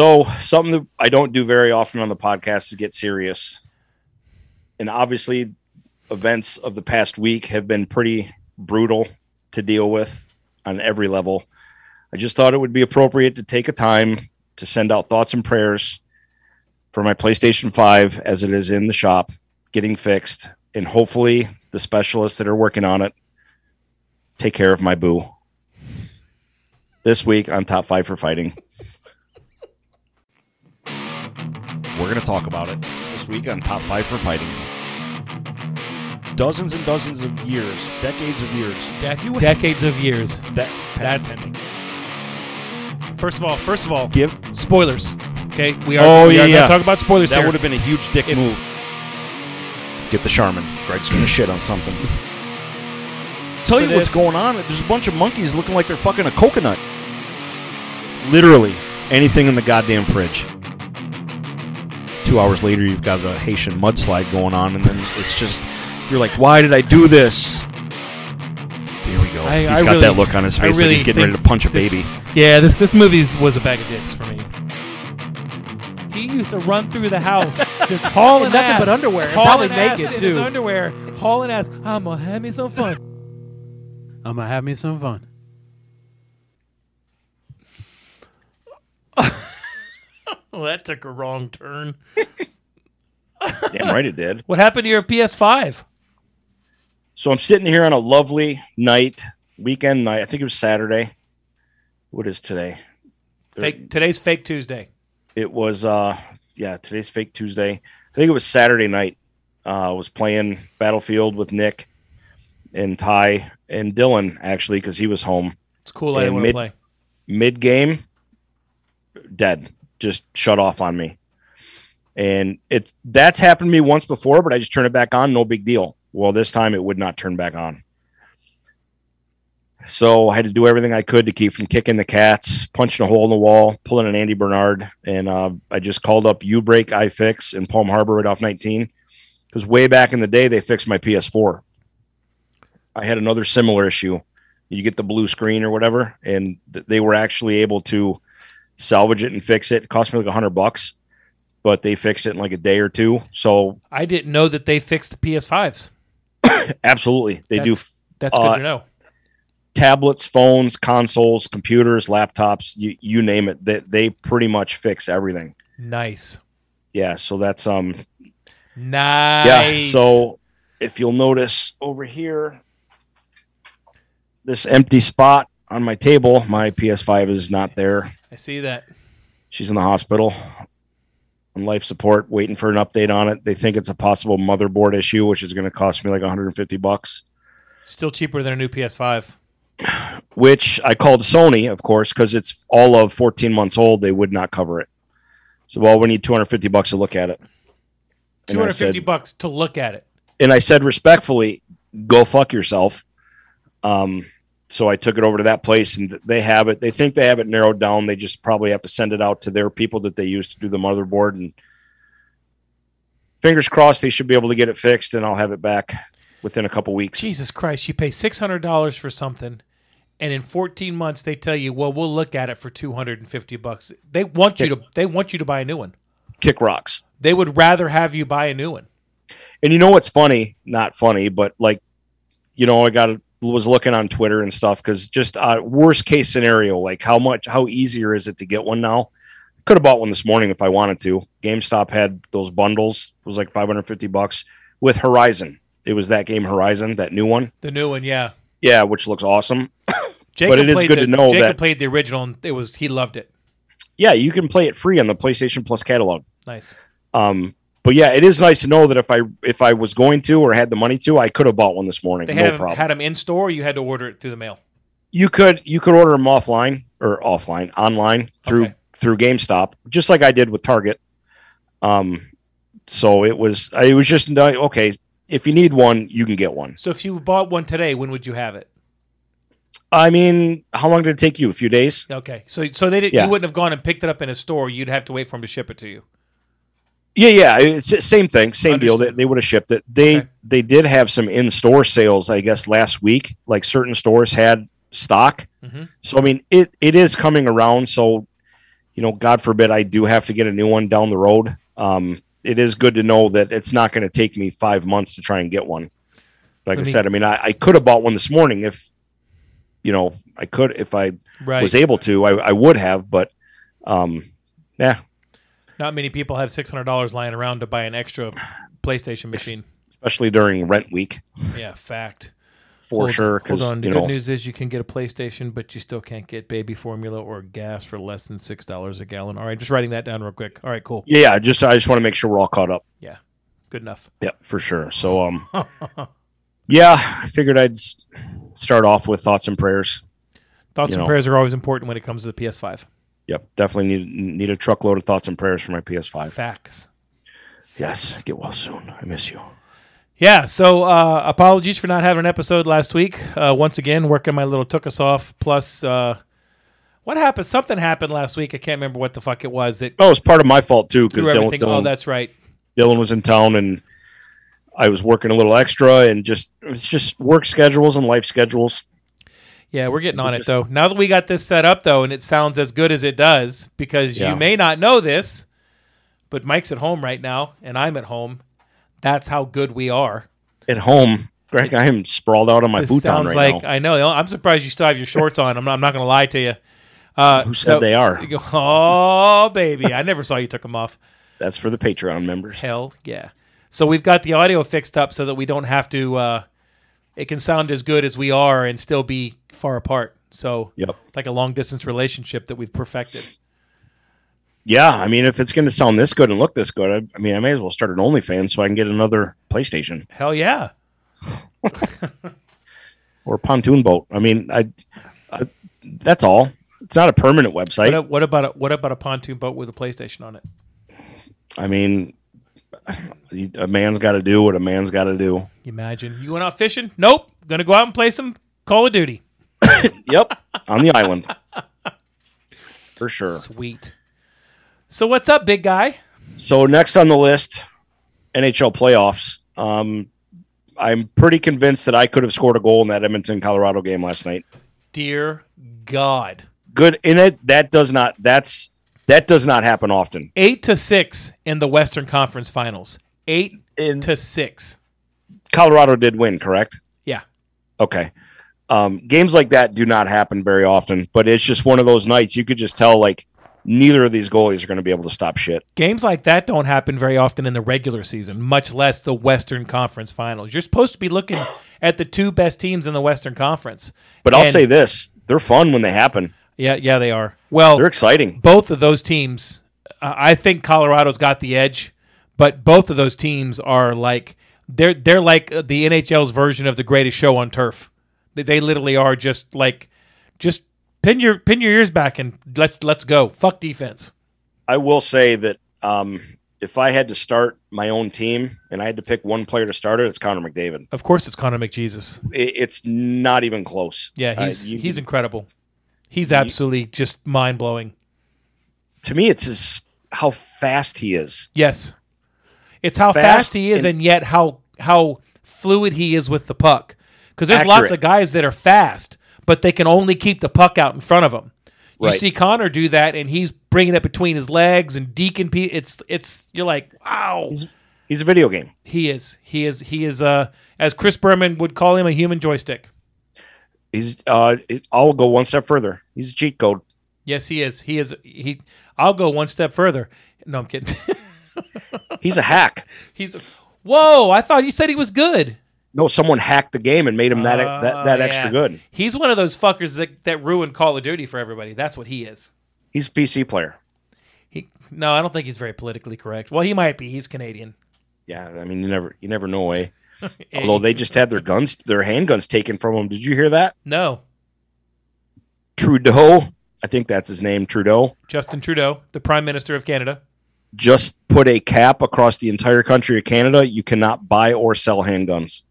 So something that I don't do very often on the podcast is get serious. And obviously events of the past week have been pretty brutal to deal with on every level. I just thought it would be appropriate to take a time to send out thoughts and prayers for my PlayStation 5 as it is in the shop getting fixed and hopefully the specialists that are working on it take care of my boo. This week on Top 5 for Fighting. We're going to talk about it this week on Top 5 for Fighting. Dozens and dozens of years, decades of years. De- decades of years. That That's- First of all, first of all, give spoilers. Okay, we are. Oh, we yeah, are yeah. Talk about spoilers that here. would have been a huge dick If- move. Get the Charmin. Greg's gonna shit on something. Tell For you what's going on. There's a bunch of monkeys looking like they're fucking a coconut. Literally anything in the goddamn fridge. Two hours later, you've got a Haitian mudslide going on, and then it's just you're like, why did I do this? Here we go. I- He's I got really- that look on his I face like he's getting ready to punch a this- baby. Yeah, this this movie was a bag of dicks for me. He used to run through the house just hauling nothing ass, but underwear, and hauling probably ass naked, in his too. underwear, hauling ass. I'm gonna have me some fun. I'm gonna have me some fun. Well, that took a wrong turn. Damn right it did. What happened to your PS5? So I'm sitting here on a lovely night, weekend night. I think it was Saturday. What is today? Fake. Today's fake Tuesday. It was uh yeah, today's fake Tuesday. I think it was Saturday night. Uh I was playing Battlefield with Nick and Ty and Dylan actually because he was home. It's cool. I didn't And want to play. Mid game, dead. Just shut off on me. And it's that's happened to me once before, but I just turn it back on, no big deal. Well, this time it would not turn back on. So I had to do everything I could to keep from kicking the cats, punching a hole in the wall, pulling an Andy Bernard, and uh, I just called up uBreakiFix in Palm Harbor right off 19 because way back in the day they fixed my PS4. I had another similar issue. You get the blue screen or whatever, and th- they were actually able to salvage it and fix it. It cost me like a hundred bucks, but they fixed it in like a day or two. So I didn't know that they fixed the PS5s. absolutely, they do That's- That's good Uh, to know. tablets, phones, consoles, computers, laptops, you, you name it. They, they pretty much fix everything. Nice. Yeah. So that's, um, Nice. yeah. So if you'll notice over here, this empty spot on my table, my PS5 is not there. I see that. She's in the hospital on life support, waiting for an update on it. They think it's a possible motherboard issue, which is going to cost me like 150 bucks. Still cheaper than a new PS5. which I called Sony, of course, because it's all of 14 months old. They would not cover it. So, well, we need 250 bucks to look at it. And 250 said- bucks to look at it. And I said respectfully, go fuck yourself. Um, so I took it over to that place and they have it. They think they have it narrowed down. They just probably have to send it out to their people that they use to do the motherboard. And fingers crossed, they should be able to get it fixed and I'll have it back within a couple weeks. Jesus Christ, you pay $600 for something and in 14 months they tell you, "Well, we'll look at it for 250 bucks." They want you to they want you to buy a new one. Kick rocks. They would rather have you buy a new one. And you know what's funny? Not funny, but like, you know, I got was looking on Twitter and stuff because just uh, worst case scenario, like how much, how easier is it to get one now? Could have bought one this morning if I wanted to. GameStop had those bundles. It was like 550 bucks with Horizon. It was that game Horizon, that new one. The new one, yeah. Yeah, which looks awesome. Jacob it is good the, to know Jacob that- played the original and it was he loved it. Yeah, you can play it free on the PlayStation Plus catalog. Nice. Um, but yeah, it is nice to know that if I if I was going to or had the money to, I could have bought one this morning. They no had problem. had them in store. Or you had to order it through the mail. you could you could order them offline or offline online through Okay. through GameStop, just like I did with Target. Um, so it was it was just okay. If you need one, you can get one. So if you bought one today, when would you have it? I mean, how long did it take you? A few days? Okay, so so they did, Yeah. you wouldn't have gone and picked it up in a store. You'd have to wait for them to ship it to you. Yeah, yeah, it's the same thing, same deal. They, they would have shipped it. They Okay. they did have some in store sales, I guess, last week. Like certain stores had stock. Mhm. So I mean, it it is coming around. So you know, God forbid I do have to get a new one down the road. Um, it is good to know that it's not going to take me five months to try and get one. Like I I, mean- said, I mean, I, I could have bought one this morning if, you know, I could if I Right. was able to, I, I would have, but um, yeah, Not many people have six hundred dollars lying around to buy an extra PlayStation machine. especially during rent week Yeah, fact. for Hold- sure. Hold on. The good know, news is you can get a PlayStation, but you still can't get baby formula or gas for less than six dollars a gallon. All right, just writing that down real quick. All right, cool. yeah, just I just want to make sure we're all caught up. Yeah, good enough. Yeah, for sure. So, um, yeah, I figured I'd start off with thoughts and prayers. Thoughts You and know. prayers are always important when it comes to the PS5. Yep, definitely need need a truckload of thoughts and prayers for my PS5. Facts. Yes, get well soon. I miss you. Yeah, so uh, apologies for not having an episode last week. Uh, once again, working my little took us off. Plus, uh, what happened? Something happened last week. I can't remember what the fuck it was. That Oh, it's part of my fault too because threw Dylan. Oh, that's right. Dylan was in town and I was working a little extra and just it's just work schedules and life schedules. Yeah, we're getting on it just- though. Now that we got this set up though, and it sounds as good as it does, because Yeah. you may not know this, but Mike's at home right now, and I'm at home. That's how good we are. At home, Greg, I am sprawled out on my This futon sounds right like now. I know. I'm surprised you still have your shorts on. I'm not, I'm not going to lie to you. Uh, Who said they are? Oh, baby! I never saw you took them off. That's for the Patreon members. Hell yeah! So we've got the audio fixed up so that we don't have to. Uh, it can sound as good as we are and still be far apart. So Yep. it's like a long distance relationship that we've perfected. Yeah, I mean, if it's going to sound this good and look this good, I, I mean, I may as well start an OnlyFans so I can get another PlayStation Hell yeah! or a pontoon boat. I mean, I, I that's all. It's not a permanent What, website. a- what about a, what about a pontoon boat with a PlayStation on it? I mean, a man's got to do what a man's got to do. Imagine you going out fishing? Nope. Gonna go out and play some Call of Duty. Yep, on the island for sure. Sweet. So what's up, big guy? So next on the list, NHL playoffs. Um, I'm pretty convinced that I could have scored a goal in that Edmonton Colorado game last night. Dear God. Good in it. That does not. That's that does not happen often. Eight to six in the Western Conference Finals. Eight In to six. Colorado did win, correct? Yeah. Okay. Um, games like that do not happen very often, but it's just one of those nights you could just tell like neither of these goalies are going to be able to stop shit. Games like that don't happen very often in the regular season, much less the Western Conference Finals. You're supposed to be looking at the two best teams in the Western Conference. But I'll say this: they're fun when they happen. Yeah, yeah, they are. Well, They're exciting. both of those teams, uh, I think Colorado's got the edge, but both of those teams are like they're they're like uh, the NHL's version of the greatest show on turf. They, they literally are just like just pin your pin your ears back and let's let's go. Fuck defense. I will say that um, if I had to start my own team and I had to pick one player to start it, it's Connor McDavid. Of course, it's Connor McJesus. It, it's not even close. Yeah, Uh, he's you- he's incredible. He's absolutely just mind blowing. to me, it's his how fast he is. Yes, it's how fast, Fast he is, and- and yet how how fluid he is with the puck. Because there's lots of guys that are fast, but they can only keep the puck out in front of them. You Right. see Connor do that, and he's bringing it between his legs and deking. Pe- it's it's you're like, wow, He's a video game. he is he is he is uh as Chris Berman would call him a human joystick. He's. Uh, it, I'll go one step further. He's a cheat code. Yes, he is. He is. He. I'll go one step further. No, I'm kidding. He's a hack. he's. Whoa! I thought you said he was good. No, someone hacked the game and made him that that, that Oh, extra good. He's one of those fuckers that, that ruined Call of Duty for everybody. That's what he is. He's a PC player. He no, I don't think he's very politically correct. Well, he might be. He's Canadian. Yeah, I mean, you never you never know. Eh? Although they just had their guns, their handguns taken from them. Did you hear that? no, Trudeau, I think that's his name. Trudeau Justin Trudeau, the Prime Minister of Canada. just put a cap across the entire country of Canada. You cannot buy or sell handguns.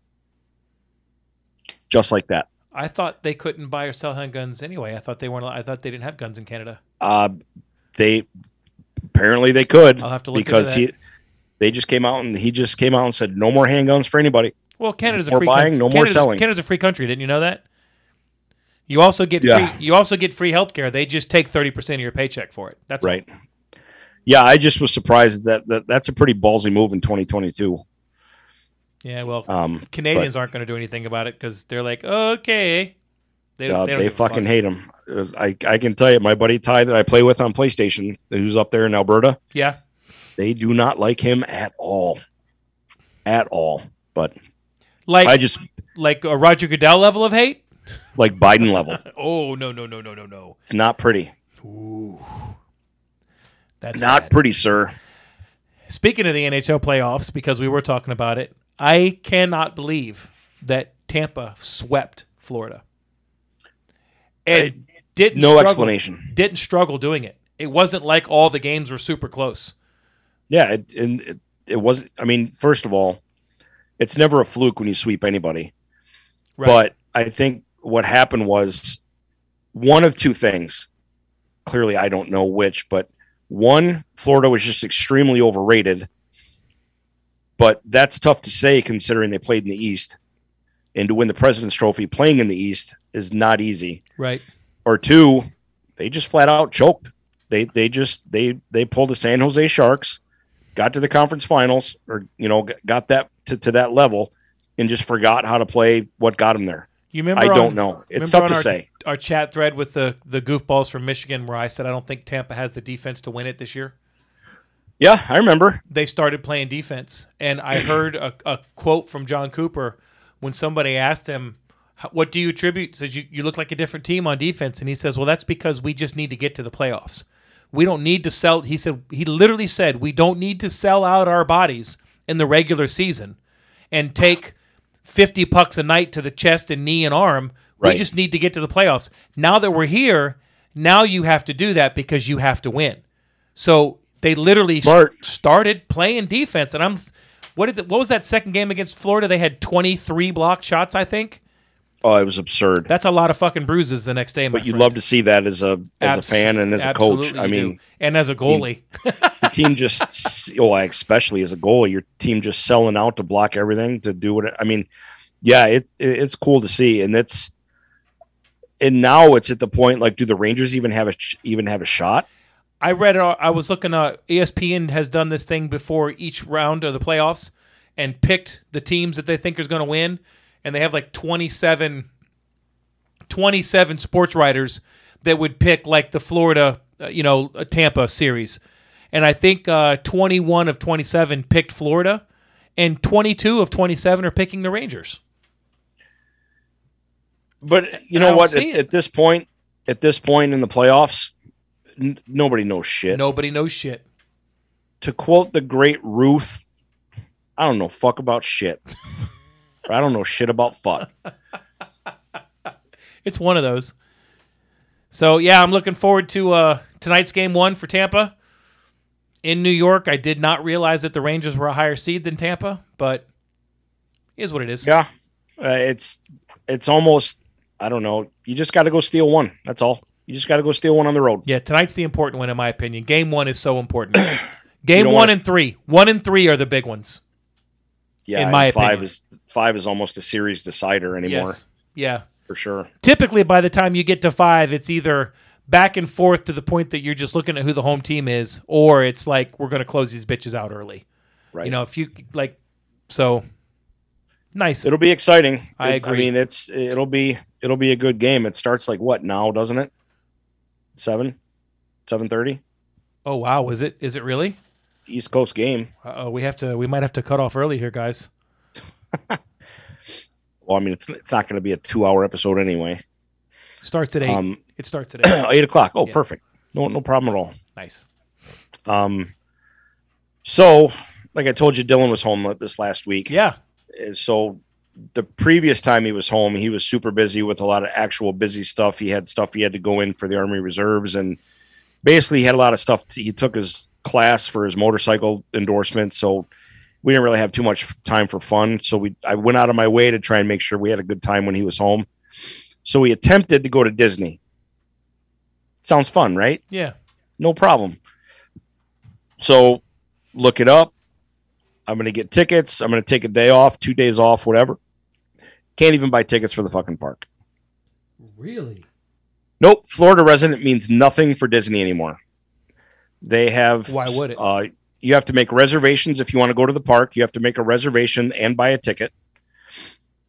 Just like that. I thought they couldn't buy or sell handguns anyway. I thought they weren't. I thought they didn't have guns in Canada. Uh, they apparently they could I'll have to look because he they just came out and he just came out and said no more handguns for anybody. Well, Canada's a More free buying, country. no more Canada's, selling. Canada's a free country. Didn't you know that? You also get Yeah. free. You also get free healthcare. They just take thirty percent of your paycheck for it. That's all. right. Yeah, I just was surprised that, that that's a pretty ballsy move in 2022. Yeah. Well, Um, Canadians aren't going to do anything about it because they're like, okay. They, uh, they, they, don't a fucking fuck. hate him. I I can tell you, my buddy Ty that I play with on PlayStation, who's up there in Alberta, Yeah. They do not like him at all, at all. But Like I just like a Roger Goodell level of hate. like Biden level. Oh no no no no no no. It's not pretty. Ooh, That's Not bad. pretty, sir. Speaking of the NHL playoffs, because we were talking about it, I cannot believe that Tampa swept Florida. And didn't No struggle- explanation. Didn't struggle doing it. It wasn't like all the games were super close. Yeah, it, and it, it was. I mean, first of all, it's never a fluke when you sweep anybody. Right. But I think what happened was one of two things. Clearly, I don't know which, but one, Florida was just extremely overrated. But that's tough to say considering they played in the East. And to win the President's Trophy playing in the East is not easy. right. Or two, they just flat out choked. They they just they they pulled the San Jose Sharks, got to the conference finals, or you know got that to, to that level, and just forgot how to play what got them there. You remember? I on- don't know. It's tough to our, say. Our chat thread with the the goofballs from Michigan, where I said I don't think Tampa has the defense to win it this year. Yeah, I remember. they started playing defense. And I heard a, a quote from Jon Cooper when somebody asked him, What do you attribute? Says you, you look like a different team on defense. And he says, Well, that's because we just need to get to the playoffs. We don't need to sell. He said, He literally said, We don't need to sell out our bodies in the regular season and take 50 pucks a night to the chest and knee and arm. We just need to get to the playoffs. Now that we're here, now you have to do that because you have to win. So they literally started playing defense, and I'm. What is it? What was that second game against Florida? They had 23 blocked shots, I think. Oh, it was absurd. That's a lot of fucking bruises the next day. But you friend. love to see that as a as Abs- a fan and as a coach. I mean, do. and as a goalie, the team just oh, especially as a goalie, your team just selling out to block everything to do what. It, I mean, yeah, it, it it's cool to see, and it's and now it's at the point like, do the Rangers even have a even have a shot? I read. uh, I was looking. Uh, ESPN has done this thing before each round of the playoffs and picked the teams that they think is going to win, and they have like 27, 27 sports writers that would pick like the Florida, uh, you know, uh, Tampa series, and I think uh, 21 of 27 picked Florida, and 22 of 27 are picking the Rangers. But you know what? At, at this point, at this point in the playoffs, n- nobody knows shit. Nobody knows shit. To quote the great Ruth, I don't know fuck about shit. I don't know shit about fuck. It's one of those. So yeah, I'm looking forward to uh, tonight's game one for Tampa in New York. I did not realize that the Rangers were a higher seed than Tampa, but it is what it is. Yeah, uh, it's it's almost I don't know. You just got to go steal one. That's all. You just got to go steal one on the road. Yeah, tonight's the important one in my opinion. Game one is so important. Game one and three, one and three are the big ones. Yeah, In my five opinion. is five is almost a series decider anymore Yes. Yeah. for sure. Typically, by the time you get to five, it's either back and forth to the point that you're just looking at who the home team is, or it's like we're going to close these bitches out early. Right. You know, if you like, so nice. It'll be exciting. I It- agree. I mean, it's it'll be it'll be a good game. It starts like what now, doesn't it? Seven, seven thirty. Oh wow, is it? Is it really? East Coast game. Oh, we have to. We might have to cut off early here, guys. Well, I mean, it's it's not going to be a two hour episode anyway. Starts at eight. Um, it starts at eight. eight o'clock. Oh, Yeah. perfect. No, no problem at all. nice. Um, so like I told you, Dylan was home this last week. Yeah. So the previous time he was home, he was super busy with a lot of actual busy stuff. He had stuff he had to go in for the Army Reserves, and basically he had a lot of stuff. He took his class for his motorcycle endorsement, so we didn't really have too much time for fun. So we, I went out of my way to try and make sure we had a good time when he was home. So we attempted to go to Disney. Sounds fun, right? Yeah. no problem. So look it up. I'm going to get tickets. I'm going to take a day off, two days off, whatever. Can't even buy tickets for the fucking park. Really? Nope, Florida resident means nothing for Disney anymore. They have Why would it? Uh, you have to make reservations if you want to go to the park. You have to make a reservation and buy a ticket.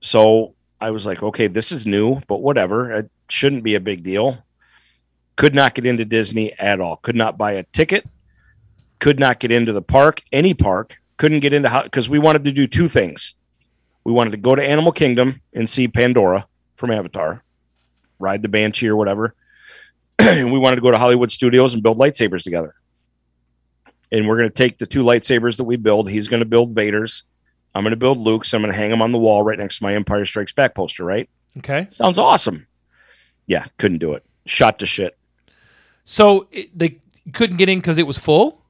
So I was like, okay, this is new, but whatever. It shouldn't be a big deal. Could not get into Disney at all. Could not buy a ticket. Could not get into the park, any park. Couldn't get into how because we wanted to do two things. We wanted to go to Animal Kingdom and see Pandora from Avatar, ride the Banshee or whatever. and we wanted to go to Hollywood Studios and build lightsabers together. And we're going to take the two lightsabers that we build. He's going to build Vader's. I'm going to build Luke's. I'm going to hang them on the wall right next to my Empire Strikes Back poster, right? Okay. Sounds awesome. Yeah, couldn't do it. Shot to shit. So it, they couldn't get in because it was full.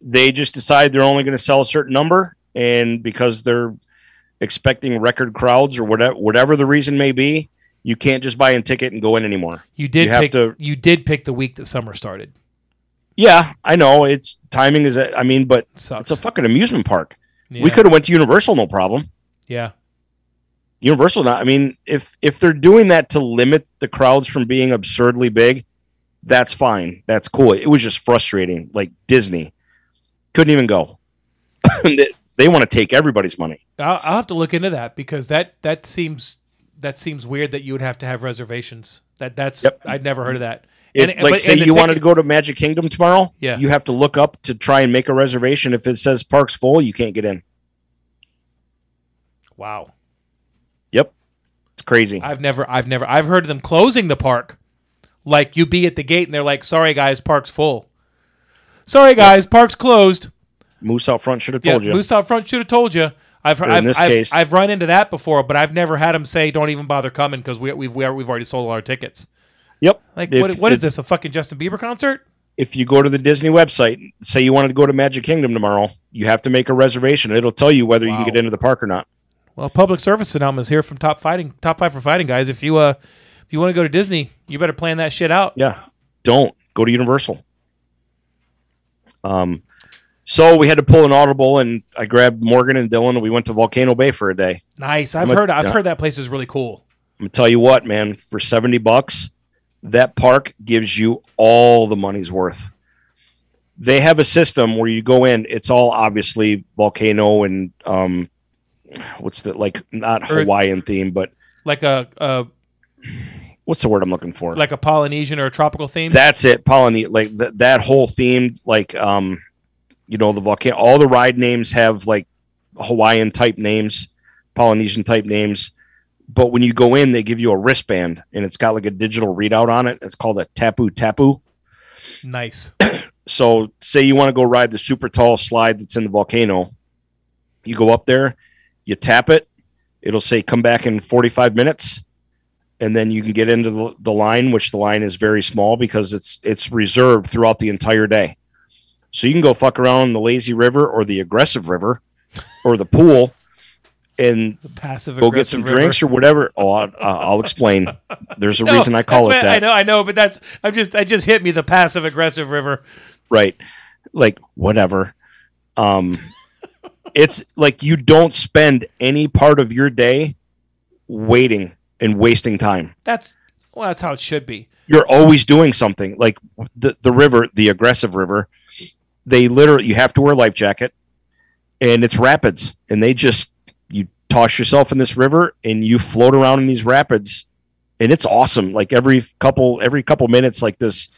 They just decide they're only going to sell a certain number, and because they're expecting record crowds or whatever, whatever the reason may be, you can't just buy a ticket and go in anymore. You did You have to- You did pick the week that summer started. Yeah, I know it's timing is. I mean, but Sucks. it's a fucking amusement park. yeah. We could have went to Universal, no problem. Yeah. Universal, not. I mean, if if they're doing that to limit the crowds from being absurdly big, that's fine. That's cool. It was just frustrating. Like Disney couldn't even go. they want to take everybody's money. I'll, I'll have to look into that because that that seems that seems weird that you would have to have reservations. That that's Yep. I'd never heard of that. If, And- like, but- say you wanted to go to Magic Kingdom tomorrow, Yeah. you have to look up to try and make a reservation. If it says park's full, you can't get in. Wow. Yep, it's crazy. I've never I've never I've heard of them closing the park. Like you be at the gate and they're like, "Sorry guys, park's full." Sorry guys, park's closed. Moose out front should have Yeah, told you. Moose out front should have told you. I've in I've, this I've, case- I've run into that before, but I've never had them say, "Don't even bother coming" because we, we've we've already sold all our tickets. Yep. Like, If what, what is this? A fucking Justin Bieber concert? if you go to the Disney website, say you wanted to go to Magic Kingdom tomorrow, you have to make a reservation. It'll tell you whether you can get into the park or not. Well, public service announcements here from Top Fighting, Top Five for Fighting guys. If you uh, if you want to go to Disney, you better plan that shit out. Yeah. Don't go to Universal. Um, so we had to pull an audible, and I grabbed Morgan and Dylan, and we went to Volcano Bay for a day. Nice. I've a- heard I've yeah. heard that place is really cool. I'm gonna tell you what, man. For seventy bucks, that park gives you all the money's worth. They have a system where you go in. It's all obviously volcano and um, what's the like not Earth. Hawaiian theme, but Like a, a what's the word I'm looking for? like a Polynesian or a tropical theme. That's it, Polyne like th- that whole theme, like um, you know, the volcano. All the ride names have like Hawaiian type names, Polynesian type names. But when you go in, they give you a wristband, and it's got like a digital readout on it. It's called a tapu tapu. nice. So, say you want to go ride the super tall slide that's in the volcano, you go up there, you tap it, it'll say come back in 45 minutes, and then you can get into the, the line, which the line is very small because it's it's reserved throughout the entire day. So you can go fuck around the lazy river or the aggressive river or the pool and Passive go get some river. drinks or whatever. Oh, I'll, I'll explain. There's a No, reason I call it that. I know, I know, but that's I'm just I just hit me the passive aggressive river. right like whatever um it's like you don't spend any part of your day waiting and wasting time That's well, that's how it should be. you're always doing something like the, the river the aggressive river they literally you have to wear a life jacket and it's rapids and they just toss yourself in this river and you float around in these rapids and it's awesome. Like every couple every couple minutes like this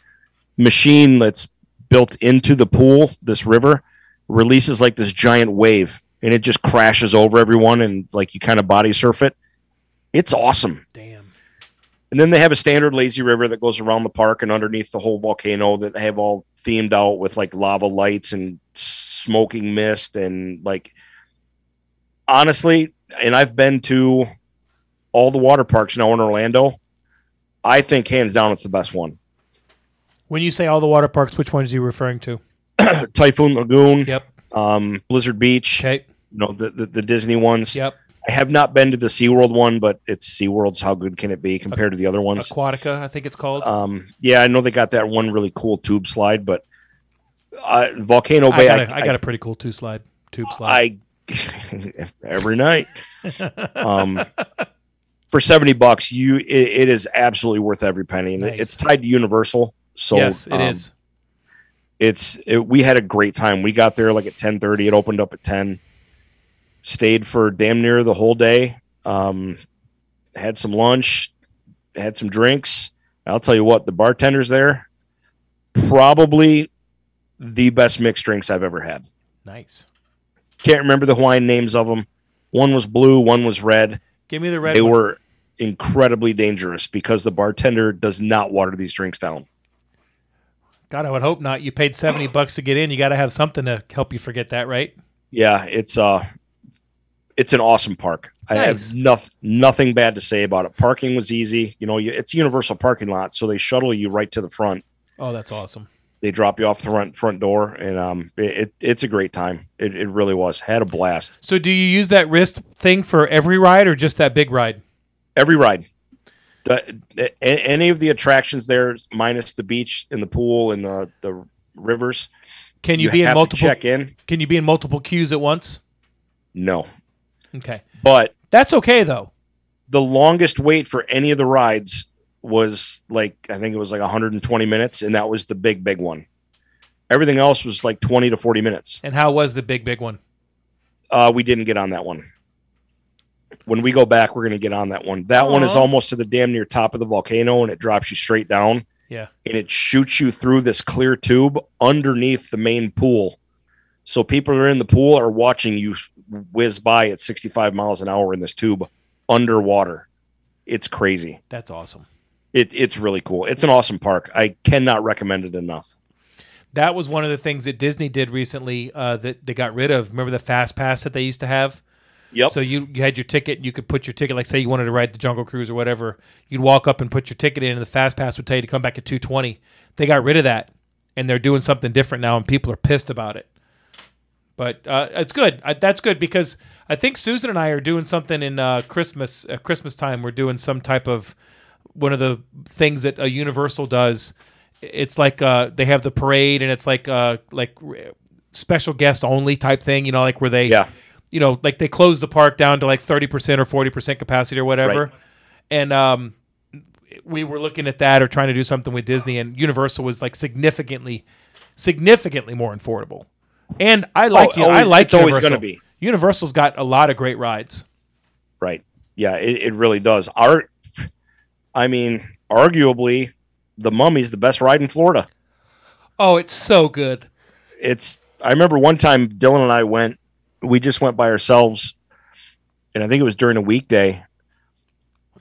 machine that's built into the pool this river releases like this giant wave and it just crashes over everyone and like you kind of body surf it. It's awesome. Damn. and then they have a standard lazy river that goes around the park and underneath the whole volcano that they have all themed out with like lava lights and smoking mist and like honestly, and I've been to all the water parks now in Orlando. I think hands down it's the best one. When you say all the water parks, which ones are you referring to? Typhoon Lagoon, Yep. um, Blizzard Beach, Okay. you know, the, the, the Disney ones. Yep. I have not been to the SeaWorld one, but it's SeaWorld's how good can it be compared to the other ones? Aquatica, I think it's called. Um, yeah, I know they got that one really cool tube slide, but uh, Volcano Bay. I got, a, I, I got a pretty cool two slide tube slide. I, every night. Um, for 70 bucks, you it, it is absolutely worth every penny. And Nice. it's tied to Universal. So yes, it is. um, It's it, we had a great time. We got there like at 10:30. It opened up at 10. Stayed for damn near the whole day. Um, had some lunch, had some drinks. I'll tell you what, the bartenders there probably the best mixed drinks I've ever had. Nice. Can't remember the Hawaiian names of them. One was blue, one was red. Give me the red. they one. were incredibly dangerous because the bartender does not water these drinks down. God, I would hope not. You paid seventy bucks to get in. You got to have something to help you forget that, right? Yeah, it's uh it's an awesome park. I have nothing nothing bad to say about it. Parking was easy. You know, it's a universal parking lot, so they shuttle you right to the front. Oh, that's awesome. They drop you off the front front door, and um, it, it it's a great time. It, it really was. Had a blast. So, do you use that wrist thing for every ride or just that big ride? Every ride, the, a- any of the attractions there, minus the beach and the pool and the the rivers. Can you, be in multiple? check in? Can you be in multiple queues at once? No, Okay, but that's okay though. the longest wait for any of the rides was like I think it was like 120 minutes, and that was the big big one. Everything else was like 20 to 40 minutes. And how was the big big one? Uh, we didn't get on that one. When we go back, we're going to get on that one. That one is almost to the damn near top of the volcano, and it drops you straight down, Yeah. and it shoots you through this clear tube underneath the main pool. So people are in the pool are watching you whiz by at 65 miles an hour in this tube underwater. It's crazy. That's awesome. It, it's really cool. It's an awesome park. I cannot recommend it enough. That was one of the things that Disney did recently uh, that they got rid of. Remember the fast pass that they used to have? Yep. So you, you had your ticket, you could put your ticket, like say you wanted to ride the Jungle Cruise or whatever, you'd walk up and put your ticket in, and the fast pass would tell you to come back at two twenty. They got rid of that, and they're doing something different now, and people are pissed about it. But uh, it's good. I, that's good because I think Susan and I are doing something in uh, Christmas. Uh, Christmas time, we're doing some type of one of the things that a Universal does. It's like uh, they have the parade, and it's like uh, like special guest only type thing. You know, like where they Yeah. you know, like they close the park down to like 30% or 40% capacity or whatever. Right. And um, we were looking at that or trying to do something with Disney, and Universal was like significantly, significantly more affordable. And I like you. I Oh, always- like it's always gonna be. Universal's got a lot of great rides. Right. Yeah, it, it really does. Our, I mean, arguably, the Mummy's the best ride in Florida. Oh, it's so good. It's. I remember one time Dylan and I went. We just went by ourselves, and I think it was during a weekday.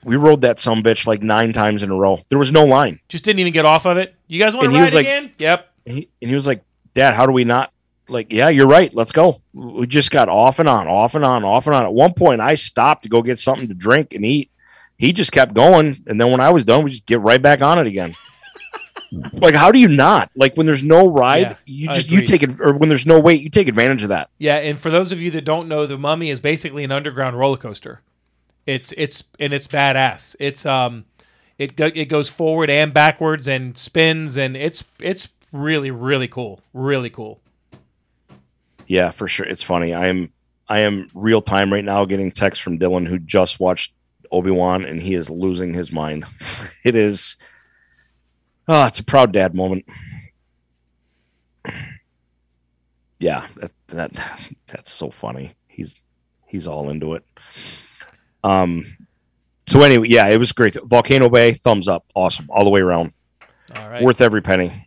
We rode that some bitch like nine times in a row. There was no line. Just didn't even get off of it. You guys want And to ride was like- again? Yep. And he, and he was like, "Dad, how do we not?" Like, yeah, you're right. Let's go. We just got off and on, off and on, off and on. At one point, I stopped to go get something to drink and eat. He just kept going, and then when I was done, we just get right back on it again. like, how do you not? Like, when there's no ride, Yeah, you just you take it, or when there's no wait, you take advantage of that. Yeah, and for those of you that don't know, the Mummy is basically an underground roller coaster. It's it's and it's badass. It's um, it go, it goes forward and backwards and spins and it's it's really really cool, really cool. Yeah, for sure. It's funny. I am I am real time right now getting text from Dylan who just watched Obi Wan and he is losing his mind. it is oh, it's a proud dad moment. Yeah, that, that that's so funny. He's he's all into it. Um so anyway, yeah, it was great. Volcano Bay, thumbs up. Awesome. All the way around. All right, Worth every penny.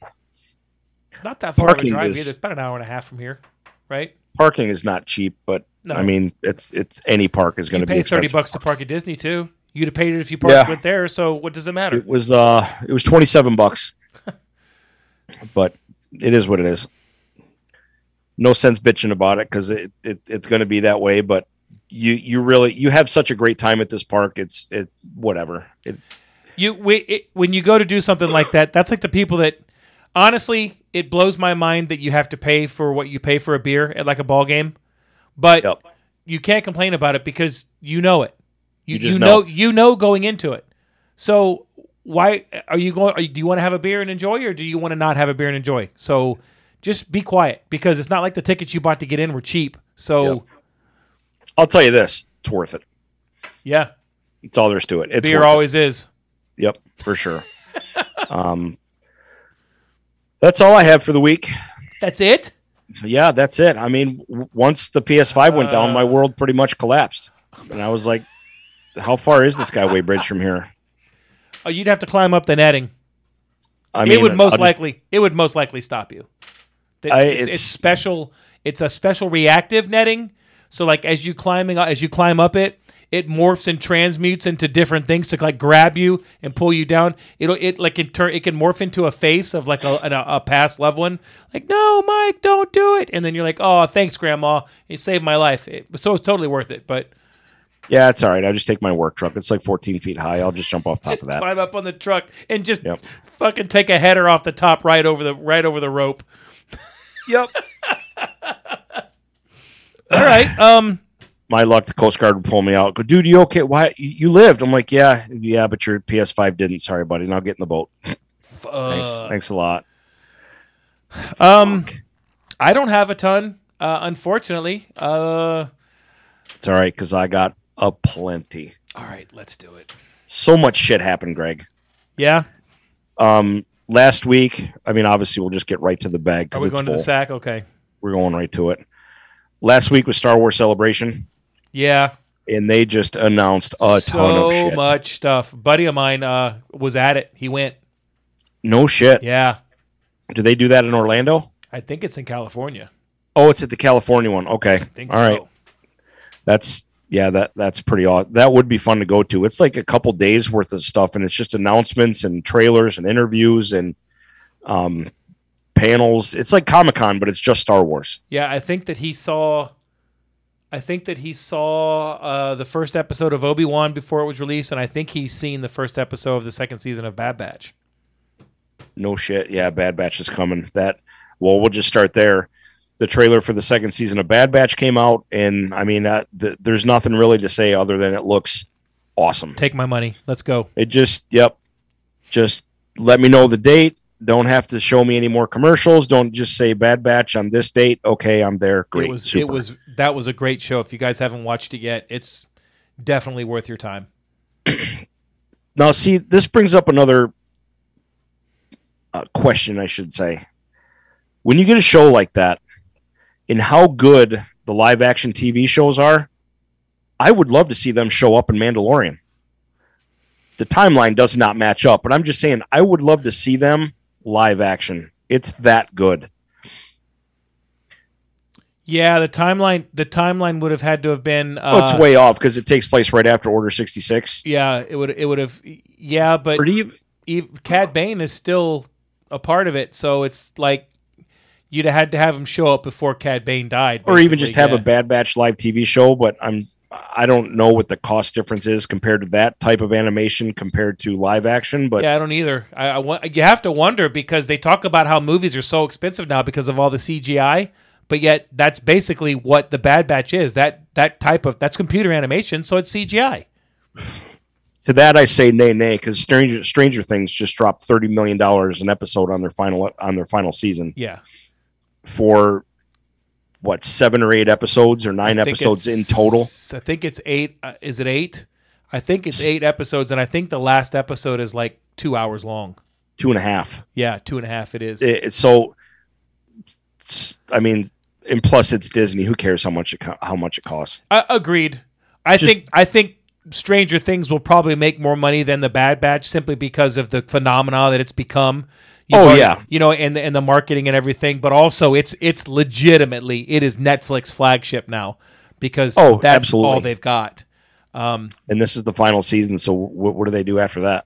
not that far of a drive is- either. It's about an hour and a half from here, right? Parking is not cheap, but No. I mean, it's it's any park is going to be pay thirty bucks to park at Disney too. You'd have paid it if you parked Yeah. went there. So what does it matter? It was uh it was 27 bucks. but it is what it is. No sense bitching about it cuz it, it it's going to be that way, but you you really you have such a great time at this park. It's it whatever. It You we, it, when you go to do something like that, that's like the people that honestly, it blows my mind that you have to pay for what you pay for a beer at like a ball game. But Yep. you can't complain about it because you know it. You, You just you know. know. you know going into it. So why are you going? Are you, do you want to have a beer and enjoy, or do you want to not have a beer and enjoy? So just be quiet because it's not like the tickets you bought to get in were cheap. So Yep. I'll tell you this, it's worth it. yeah, it's all there's to it. It's Beer always is. Yep, for sure. um, that's all I have for the week. That's it. Yeah, that's it. I mean, w- once the PS5 went down, my Uh. world pretty much collapsed, and I was like, "How far is the Skyway Bridge from here?" Oh, you'd have to climb up the netting. I mean, it would most I'll just- likely. It would most likely stop you. That- I- it's, it's it's- special. It's a special reactive netting. So like as you climbing as you climb up it, it morphs and transmutes into different things to like grab you and pull you down. It'll it like it turn it can morph into a face of like a, a, a past loved one. Like no, Mike, don't do it. And then you're like, oh, thanks, Grandma, you saved my life. It, so it's totally worth it. But Yeah, it's all right. I'll just take my work truck. It's like 14 feet high. I'll just jump off top just of that. climb up on the truck and just Yep. fucking take a header off the top right over the right over the rope. Yep. All right. Um. My luck, the Coast Guard would pull me out. Go, dude, you okay? Why you you lived? I'm like, yeah, yeah, but your PS5 didn't. Sorry, buddy. Now get in the boat. Thanks, uh, thanks a lot. Um, I don't have a ton, uh, unfortunately. Uh, It's all right because I got a plenty. all right, let's do it. So much shit happened, Greg. Yeah, Um, last week, I mean, obviously, we'll just get right to the bag are we it's going full. to the sack? Okay. We're going right to it. Last week was Star Wars Celebration, Yeah, and they just announced a so ton of shit. So much stuff. buddy of mine uh, was at it. He went. No shit. Yeah, Do they do that in Orlando? I think it's in California. Oh, it's at the California one. Okay. I think All so. right. That's yeah, that that's pretty odd. That would be fun to go to. It's like a couple days worth of stuff, and it's just announcements and trailers and interviews and um, panels. It's like Comic Con, but it's just Star Wars. Yeah, I think that he saw. I think that he saw uh, the first episode of Obi Wan before it was released, and I think he's seen the first episode of the second season of Bad Batch. No shit. Yeah, Bad Batch is coming. That well, we'll just start there. The trailer for the second season of Bad Batch came out, and I mean, uh, th- there's nothing really to say other than it looks awesome. Take my money. Let's go. It just, yep, just let me know the date. Don't have to show me any more commercials. Don't just say Bad Batch on this date. Okay, I'm there. Great. It was Super. it was that was a great show. If you guys haven't watched it yet, it's definitely worth your time. Now, see, this brings up another uh, question, I should say. When you get a show like that, and how good the live action TV shows are, I would love to see them show up in Mandalorian. The timeline does not match up, but I'm just saying I would love to see them live action. It's that good. Yeah, the timeline the timeline would have had to have been uh, Oh, it's way off because it takes place right after Order 66. yeah, it would it would have yeah, but Or you, Eve, Cad Bane is still a part of it, so it's like you'd have had to have him show up before Cad Bane died, or even just have yeah. a Bad Batch live TV show. But I'm I don't know what the cost difference is compared to that type of animation compared to live action. But yeah, I don't either. I, I wa- you have to wonder because they talk about how movies are so expensive now because of all the CGI, but yet that's basically what the Bad Batch is. That that type of that's computer animation, so it's CGI. to that I say nay nay because Stranger Stranger Things just dropped thirty million dollars an episode on their final on their final season Yeah, for what seven or eight episodes or nine episodes in total. I think it's eight. Uh, is it eight? I think it's eight episodes, and I think the last episode is like two hours long. Two and a half. Yeah, two and a half. It is. It, it's so. I mean, and plus it's Disney. Who cares how much it co- how much it costs? Uh, agreed. I Just- think I think Stranger Things will probably make more money than the Bad Batch simply because of the phenomena that it's become. You've Oh, already- yeah. you know, and the, and the marketing and everything, but also it's it's legitimately it is Netflix flagship now because Oh, that's absolutely. all they've got. Um, And this is the final season. So what, what do they do after that?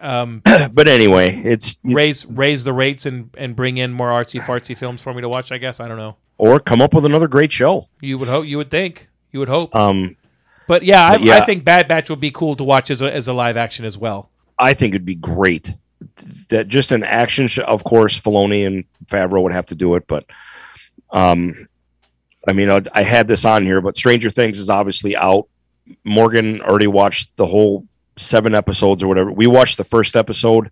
um, But anyway, it's raise raise the rates and and bring in more artsy fartsy films for me to watch. I guess I don't know. or come up with another great show. You would hope. You would think. You would hope. Um, but yeah, I, yeah. I think Bad Batch would be cool to watch as a, as a live action as well. I think it'd be great. That just an action show. Of course, Filoni and Favreau would have to do it, but um, I mean, I, I had this on here, but Stranger Things is obviously out. Morgan already watched the whole seven episodes or whatever. We watched the first episode,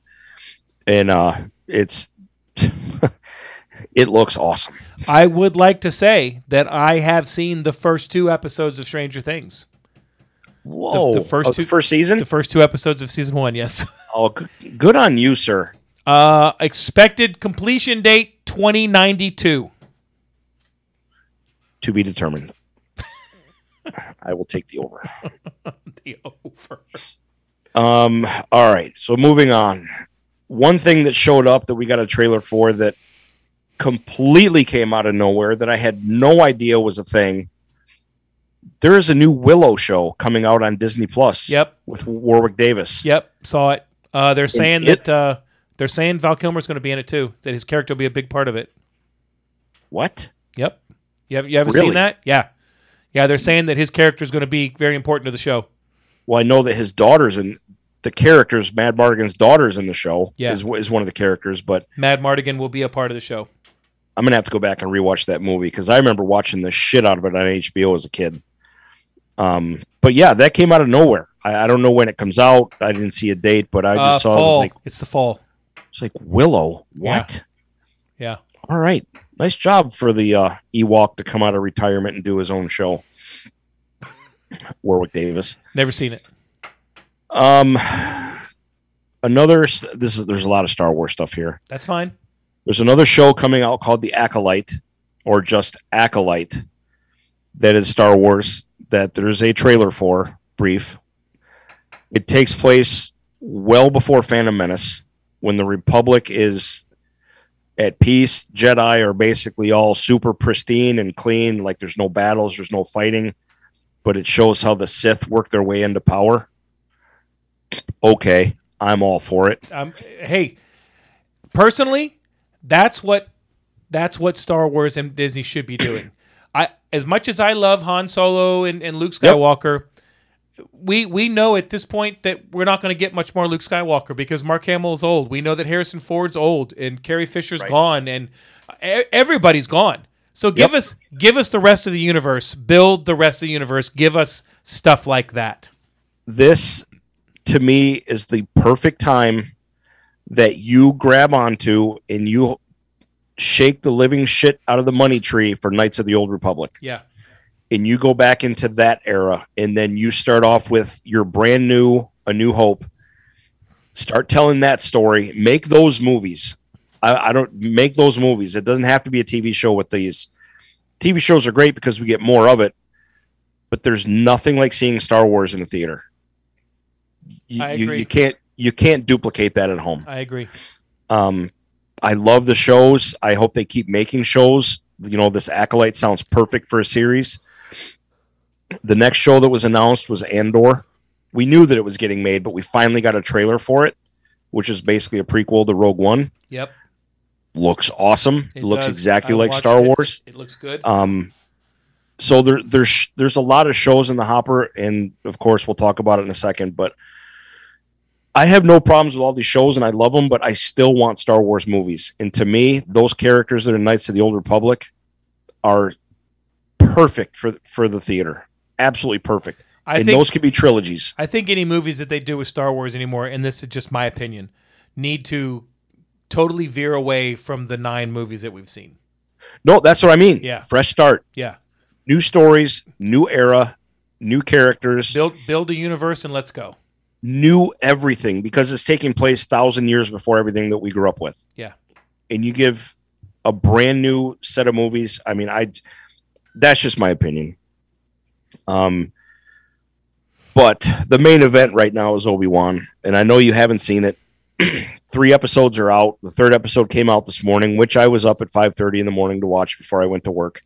and uh, it's it looks awesome. I would like to say that I have seen the first two episodes of Stranger Things. Whoa! the first Oh, two- first season. The first two episodes of season one, yes. oh, good on you, sir. Uh, expected completion date 2092. To be determined. I will take the over. The over. Um. All right. So moving on. One thing that showed up that we got a trailer for that completely came out of nowhere that I had no idea was a thing. There is a new Willow show coming out on Disney Plus. Yep. With Warwick Davis. Yep. Saw it. Uh, they're saying it- that uh, they're saying Val Kilmer's going to be in it too. That his character will be a big part of it. What? Yep. You haven't, you haven't Really? seen that? Yeah. Yeah. They're saying that his character is going to be very important to the show. Well, I know that his daughter's in the characters. Madmartigan's daughter's in the show. Yeah. Is, is one of the characters, but Madmartigan will be a part of the show. I'm gonna have to go back and rewatch that movie because I remember watching the shit out of it on HBO as a kid. Um, but yeah, that came out of nowhere. I, I don't know when it comes out. I didn't see a date, but I just Uh, saw it was like it's the fall. it's like Willow. What? Yeah. All right, nice job for the uh, Ewok to come out of retirement and do his own show. Warwick Davis. Never seen it. Um, another. This is there's a lot of Star Wars stuff here. That's fine. There's another show coming out called The Acolyte, or just Acolyte, that is Star Wars. That there's a trailer for. Brief. It takes place well before Phantom Menace, when the Republic is at peace. Jedi are basically all super pristine and clean. Like there's no battles, there's no fighting, but it shows how the Sith work their way into power. Okay, I'm all for it. Um, hey, personally, that's what that's what Star Wars and Disney should be doing. As much as I love Han Solo and, and Luke Yep. Skywalker, we we know at this point that we're not going to get much more Luke Skywalker because Mark Hamill is old. We know that Harrison Ford's old and Carrie Fisher's Right. gone and uh, e- everybody's gone. So give Yep. us give us the rest of the universe. Build the rest of the universe. Give us stuff like that. this to me is the perfect time that you grab onto and you shake the living shit out of the money tree for Knights of the Old Republic Yeah. and you go back into that era and then you start off with your brand new A New Hope. Start telling that story. Make those movies. I, I don't make those movies. It doesn't have to be a TV show with these. TV shows are great because we get more of it, but there's nothing like seeing Star Wars in the theater. You, I you, agree. you can't you can't duplicate that at home. I agree. Um, I love the shows. I hope they keep making shows. You know, this Acolyte sounds perfect for a series. The next show that was announced was Andor. We knew that it was getting made, but we finally got a trailer for it, which is basically a prequel to Rogue One. Yep. Looks awesome. It looks does. exactly I like Star it. Wars. It looks good. Um, so there, there's there's a lot of shows in the hopper, and of course we'll talk about it in a second. But I have no problems with all these shows, and I love them. But I still want Star Wars movies, and to me, those characters that are Knights of the Old Republic are perfect for for the theater. Absolutely perfect, I and think those could be trilogies. I think any movies that they do with Star Wars anymore, and this is just my opinion, need to totally veer away from the nine movies that we've seen. No, that's what I mean. Yeah. fresh start, Yeah, new stories, new era, new characters. build build a universe and let's go. New everything because it's taking place thousand years before everything that we grew up with. Yeah. And you give a brand new set of movies. I mean, I that's just my opinion. Um but the main event right now is Obi-Wan, and I know you haven't seen it. Three episodes are out. The third episode came out this morning, which I was up at 5:30 in the morning to watch before I went to work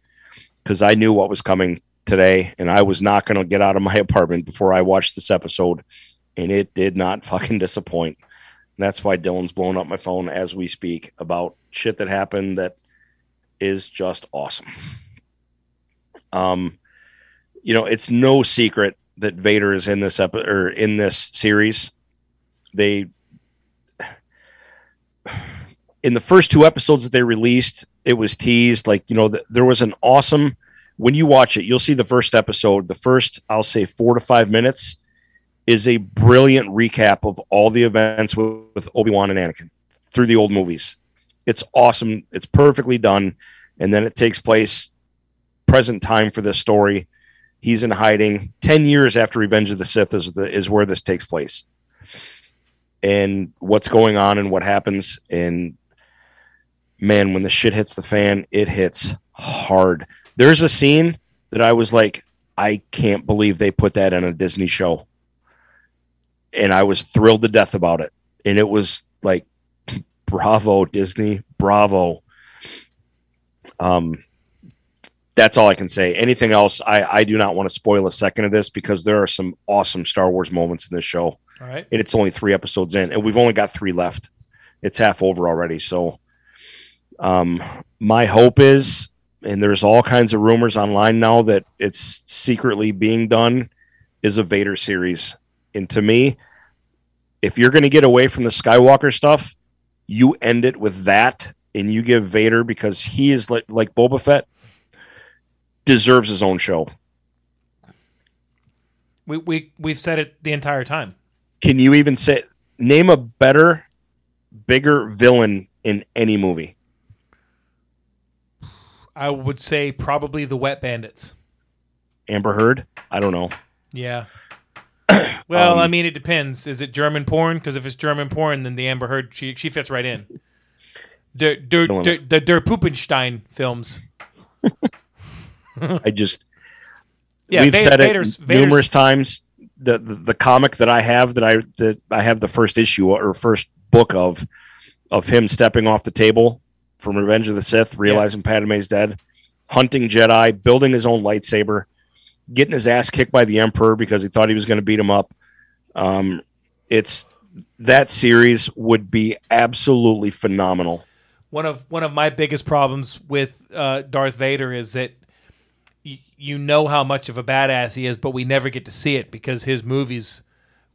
because I knew what was coming today and I was not going to get out of my apartment before I watched this episode and it did not fucking disappoint. And that's why Dylan's blowing up my phone as we speak about shit that happened that is just awesome. Um, you know, it's no secret that Vader is in this epi- or in this series. They in the first two episodes that they released, it was teased like you know th- there was an awesome. When you watch it, you'll see the first episode. The first, I'll say, four to five minutes is a brilliant recap of all the events with, with Obi-Wan and Anakin through the old movies. It's awesome. It's perfectly done. And then it takes place present time for this story. He's in hiding. Ten years after Revenge of the Sith is the is where this takes place, and what's going on and what happens. And man, when the shit hits the fan, it hits hard. There's a scene that I was like, I can't believe they put that in a Disney show, and I was thrilled to death about it. And it was like, bravo Disney, bravo. Um, that's all I can say. Anything else, I, I do not want to spoil a second of this because there are some awesome Star Wars moments in this show. All right. And it's only three episodes in, and we've only got three left. It's half over already. So, um, my hope is, and there's all kinds of rumors online now that it's secretly being done, is a Vader series. And to me, if you're going to get away from the Skywalker stuff, you end it with that, and you give Vader because he is like like Boba Fett deserves his own show. We we we've said it the entire time. Can you even say name a better, bigger villain in any movie? I would say probably the Wet Bandits. Amber Heard? I don't know. Yeah. well, Um, I mean, it depends. Is it German porn? Because if it's German porn, then the Amber Heard she she fits right in. Der, der, der, the Der Puppenstein films. I just Yeah, we've Va- said it Vader's- numerous times. The, the the comic that I have that I that I have the first issue or first book of of him stepping off the table from Revenge of the Sith, realizing Padme's dead, hunting Jedi, building his own lightsaber, getting his ass kicked by the Emperor because he thought he was going to beat him up. Um, it's that series would be absolutely phenomenal. one of one of my biggest problems with uh, Darth Vader is that y- you know how much of a badass he is, but we never get to see it because his movies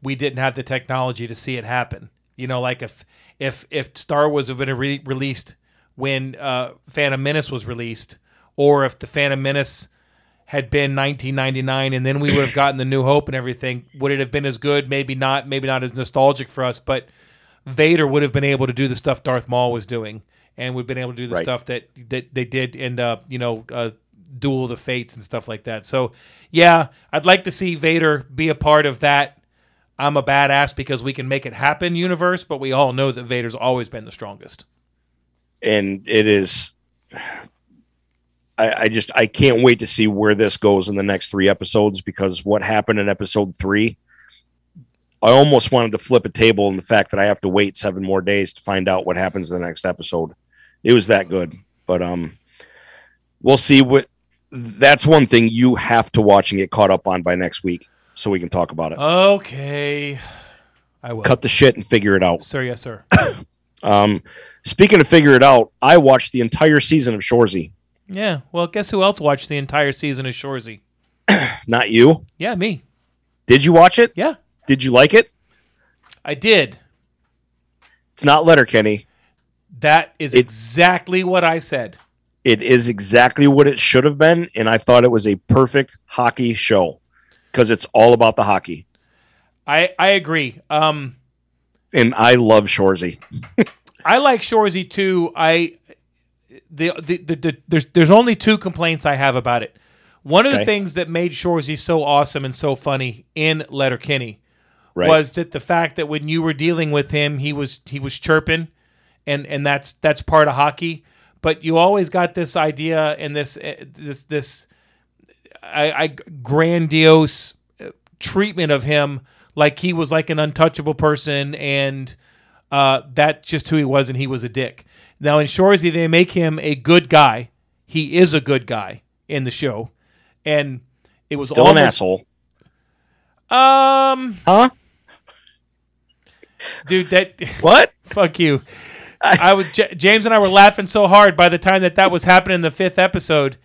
we didn't have the technology to see it happen. You know, like if if if Star Wars had been re- released when uh, Phantom Menace was released, or if the Phantom Menace had been 1999 and then we would have gotten the New Hope and everything, would it have been as good? Maybe not. Maybe not as nostalgic for us, but Vader would have been able to do the stuff Darth Maul was doing, and we've been able to do the Right. stuff that that they did in uh, you know uh, Duel of the Fates and stuff like that. So yeah, I'd like to see Vader be a part of that. I'm a badass because we can make it happen universe, but we all know that Vader's always been the strongest. and it is I, I just I can't wait to see where this goes in the next three episodes because what happened in episode three, I almost wanted to flip a table in the fact that I have to wait seven more days to find out what happens in the next episode. It was that good, but um, we'll see what. That's one thing you have to watch and get caught up on by next week, so we can talk about it. Okay, I will. Cut the shit and figure it out. Sir, yes, sir. Um, speaking of figure it out, I watched the entire season of Shorzy. Yeah. Well, guess who else watched the entire season of Shorzy? Not you. Yeah, me. Did you watch it? Yeah, Did you like it? I did. It's not Letterkenny. That is It- exactly what I said. It is exactly what it should have been, and I thought it was a perfect hockey show because it's all about the hockey. I I agree. Um, And I love Shorzy. I like Shorzy too. I the, the the, the there's there's only two complaints I have about it. One of the things that made Shorzy so awesome and so funny in Letterkenny Right. was that the fact that when you were dealing with him, he was he was chirping, and and that's that's part of hockey. But you always got this idea and this eh, this this I, I grandiose uh, treatment of him, like he was like an untouchable person, and uh, that's just who he was, and he was a dick. Now in Shorzy, they make him a good guy. He is a good guy in the show, and it was Still an almost, asshole. Um, Huh? dude, that What? fuck you. I was J- James and I were laughing so hard by the time that that was happening in the fifth episode.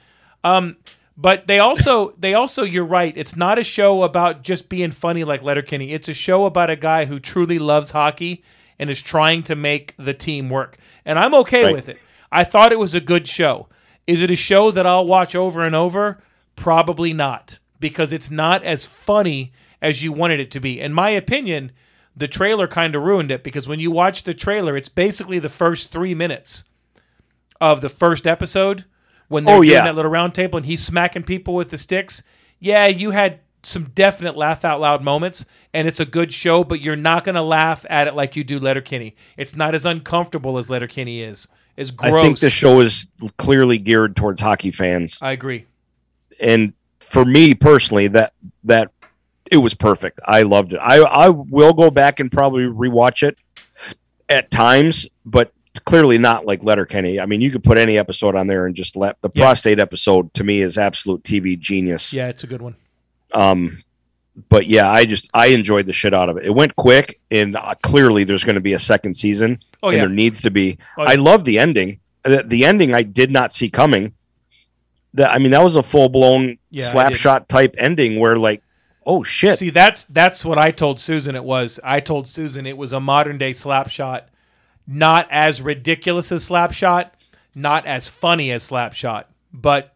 Um, but they also they also you're right. It's not a show about just being funny like Letterkenny. It's a show about a guy who truly loves hockey and is trying to make the team work. And I'm okay Right. with it. I thought it was a good show. Is it a show that I'll watch over and over? Probably not, because it's not as funny as you wanted it to be. In my opinion, the trailer kind of ruined it because when you watch the trailer, it's basically the first three minutes of the first episode when they're Oh, doing yeah. that little round table and he's smacking people with the sticks. yeah, you had some definite laugh out loud moments, and it's a good show, but you're not going to laugh at it like you do Letterkenny. It's not as uncomfortable as Letterkenny is. It's gross. I think the show is clearly geared towards hockey fans. I agree. And for me personally, that that it was perfect. I loved it. I I will go back and probably rewatch it at times, but clearly not like Letterkenny. I mean, you could put any episode on there and just let the Yeah. prostate episode to me is absolute TV genius. Yeah, it's a good one. Um, but yeah, I just I enjoyed the shit out of it. It went quick, and uh, clearly there's going to be a second season, Oh and yeah, there needs to be. Oh, I yeah. love the ending. The, the ending I did not see coming. That I mean, that was a full blown Yeah, I slap shot type ending where like, oh shit, See, that's that's what I told Susan. It was. I told Susan it was a modern day slap shot, not as ridiculous as slap shot, not as funny as slap shot, but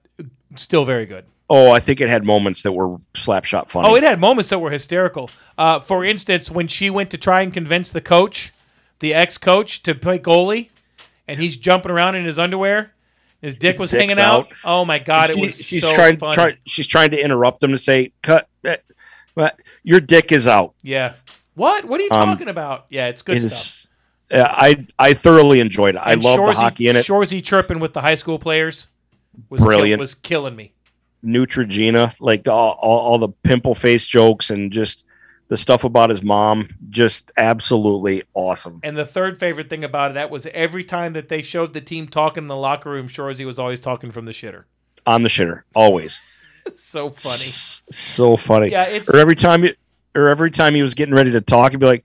still very good. Oh, I think it had moments that were slap shot funny. Oh, it had moments that were hysterical. Uh, for instance, when she went to try and convince the coach, the ex coach, to play goalie, and he's jumping around in his underwear, his dick His was hanging out. out. Oh my god, it She- was she's so trying, funny. try, she's trying to interrupt them to say, "Cut, eh, but your dick is out." yeah. What? What are you Um, talking about? Yeah, it's good It stuff. is. uh, I I thoroughly enjoyed it. I love the hockey in it. Shorzy chirping with the high school players was kill- Brilliant. was killing me. Neutrogena, like the, all, all, the pimple face jokes and just the stuff about his mom, just absolutely awesome. And the third favorite thing about it that was every time that they showed the team talking in the locker room, Shorzy was always talking from the shitter. On the shitter, always. So funny. S- so funny. Yeah, it's Or every time, he, or every time he was getting ready to talk, he'd be like,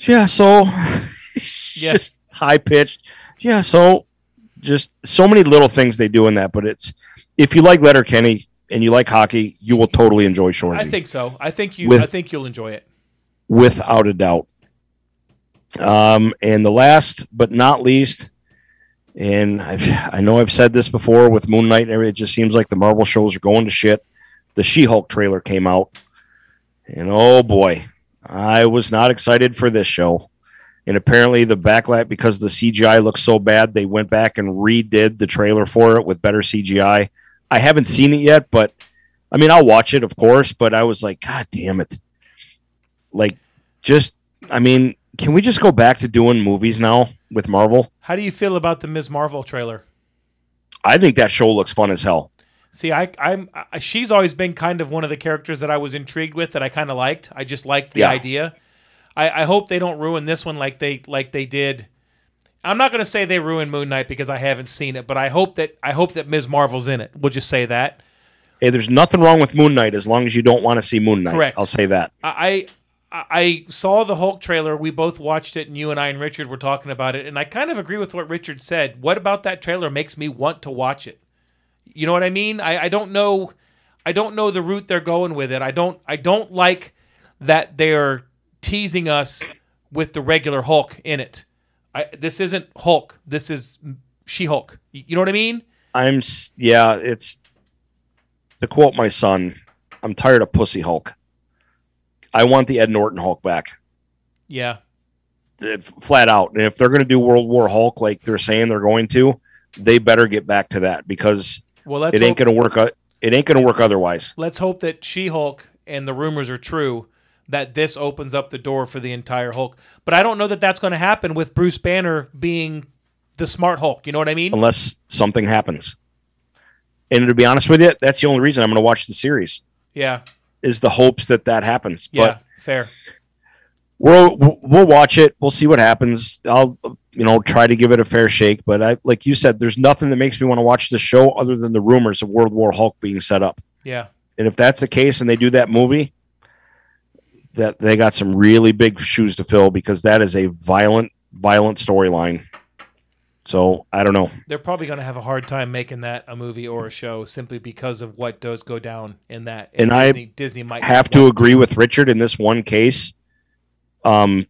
"Yeah, so," Yeah. just high pitched. Yeah, so, just so many little things they do in that. But it's if you like Letterkenny and you like hockey, you will totally enjoy Shorzy. I think so. I think you. With- I think you'll enjoy it. without a doubt. Um, and the last but not least, and I've, I know I've said this before with Moon Knight, and everything, it just seems like the Marvel shows are going to shit. The She Hulk trailer came out, and oh boy, I was not excited for this show. And apparently, the backlash because the CGI looks so bad, they went back and redid the trailer for it with better CGI. I haven't seen it yet, but I mean, I'll watch it, of course. But I was like, God damn it! Like, just I mean, can we just go back to doing movies now with Marvel? How do you feel about the Ms. Marvel trailer? I think that show looks fun as hell. See, I, I'm. I, she's always been kind of one of the characters that I was intrigued with that I kind of liked. I just liked the Yeah. idea. I, I hope they don't ruin this one like they like they did. I'm not going to say they ruined Moon Knight because I haven't seen it, but I hope that I hope that Ms. Marvel's in it. We'll just say that. Hey, there's nothing wrong with Moon Knight as long as you don't want to see Moon Knight. Correct. I'll say that. I I I saw the Hulk trailer. We both watched it, and you and I and Richard were talking about it. And I kind of agree with what Richard said. What about that trailer makes me want to watch it? You know what I mean? I, I don't know. I don't know the route they're going with it. I don't. I don't like that they're teasing us with the regular Hulk in it. I, this isn't Hulk. This is She Hulk. You know what I mean? I'm yeah. It's to quote my son. I'm tired of Pussy Hulk. I want the Ed Norton Hulk back, Yeah. Uh, flat out. And if they're going to do World War Hulk like they're saying they're going to, they better get back to that because Well, it ain't hope- going to work. It ain't going to work otherwise. let's hope that She Hulk and the rumors are true that this opens up the door for the entire Hulk. But I don't know that that's going to happen with Bruce Banner being the smart Hulk. You know what I mean? unless something happens. And to be honest with you, that's the only reason I'm going to watch the series Yeah. is the hopes that that happens. Yeah. But fair. we'll we'll watch it. We'll see what happens. I'll you know try to give it a fair shake. But I like you said, there's nothing that makes me want to watch the show other than the rumors of World War Hulk being set up. Yeah. And if that's the case, and they do that movie, that they got some really big shoes to fill because that is a violent, violent storyline. So I don't know. They're probably going to have a hard time making that a movie or a show simply because of what does go down in that. And I Disney, Disney might have to agree with Richard in this one case. Um,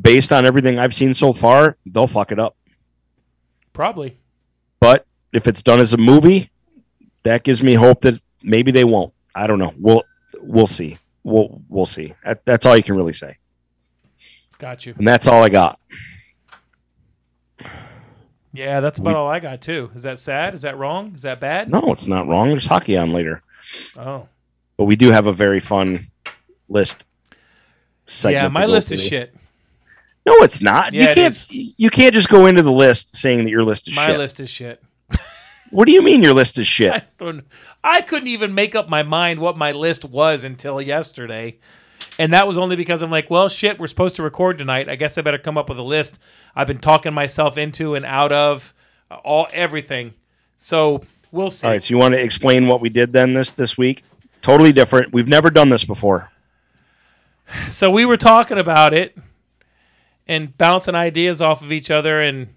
based on everything I've seen so far, they'll fuck it up. Probably. But if it's done as a movie, that gives me hope that maybe they won't. I don't know. We'll we'll see. We'll we'll see. That, that's all you can really say, Got you. and that's all I got. Yeah, that's about We- all I got too. Is that sad? Is that wrong? Is that bad? No, it's not wrong. There's hockey on later, Oh, but we do have a very fun list. yeah. My list is shit. No, it's not. Yeah, you it can't. is. You can't just go into the list saying that your list is My shit. My list is shit. What do you mean your list is shit? I don't. I couldn't even make up my mind what my list was until yesterday, and that was only because I'm like, well, shit, we're supposed to record tonight. I guess I better come up with a list. I've been talking myself into and out of uh, all everything, so we'll see. All right, so you want to explain what we did then this this week? Totally different. We've never done this before. So we were talking about it and bouncing ideas off of each other, and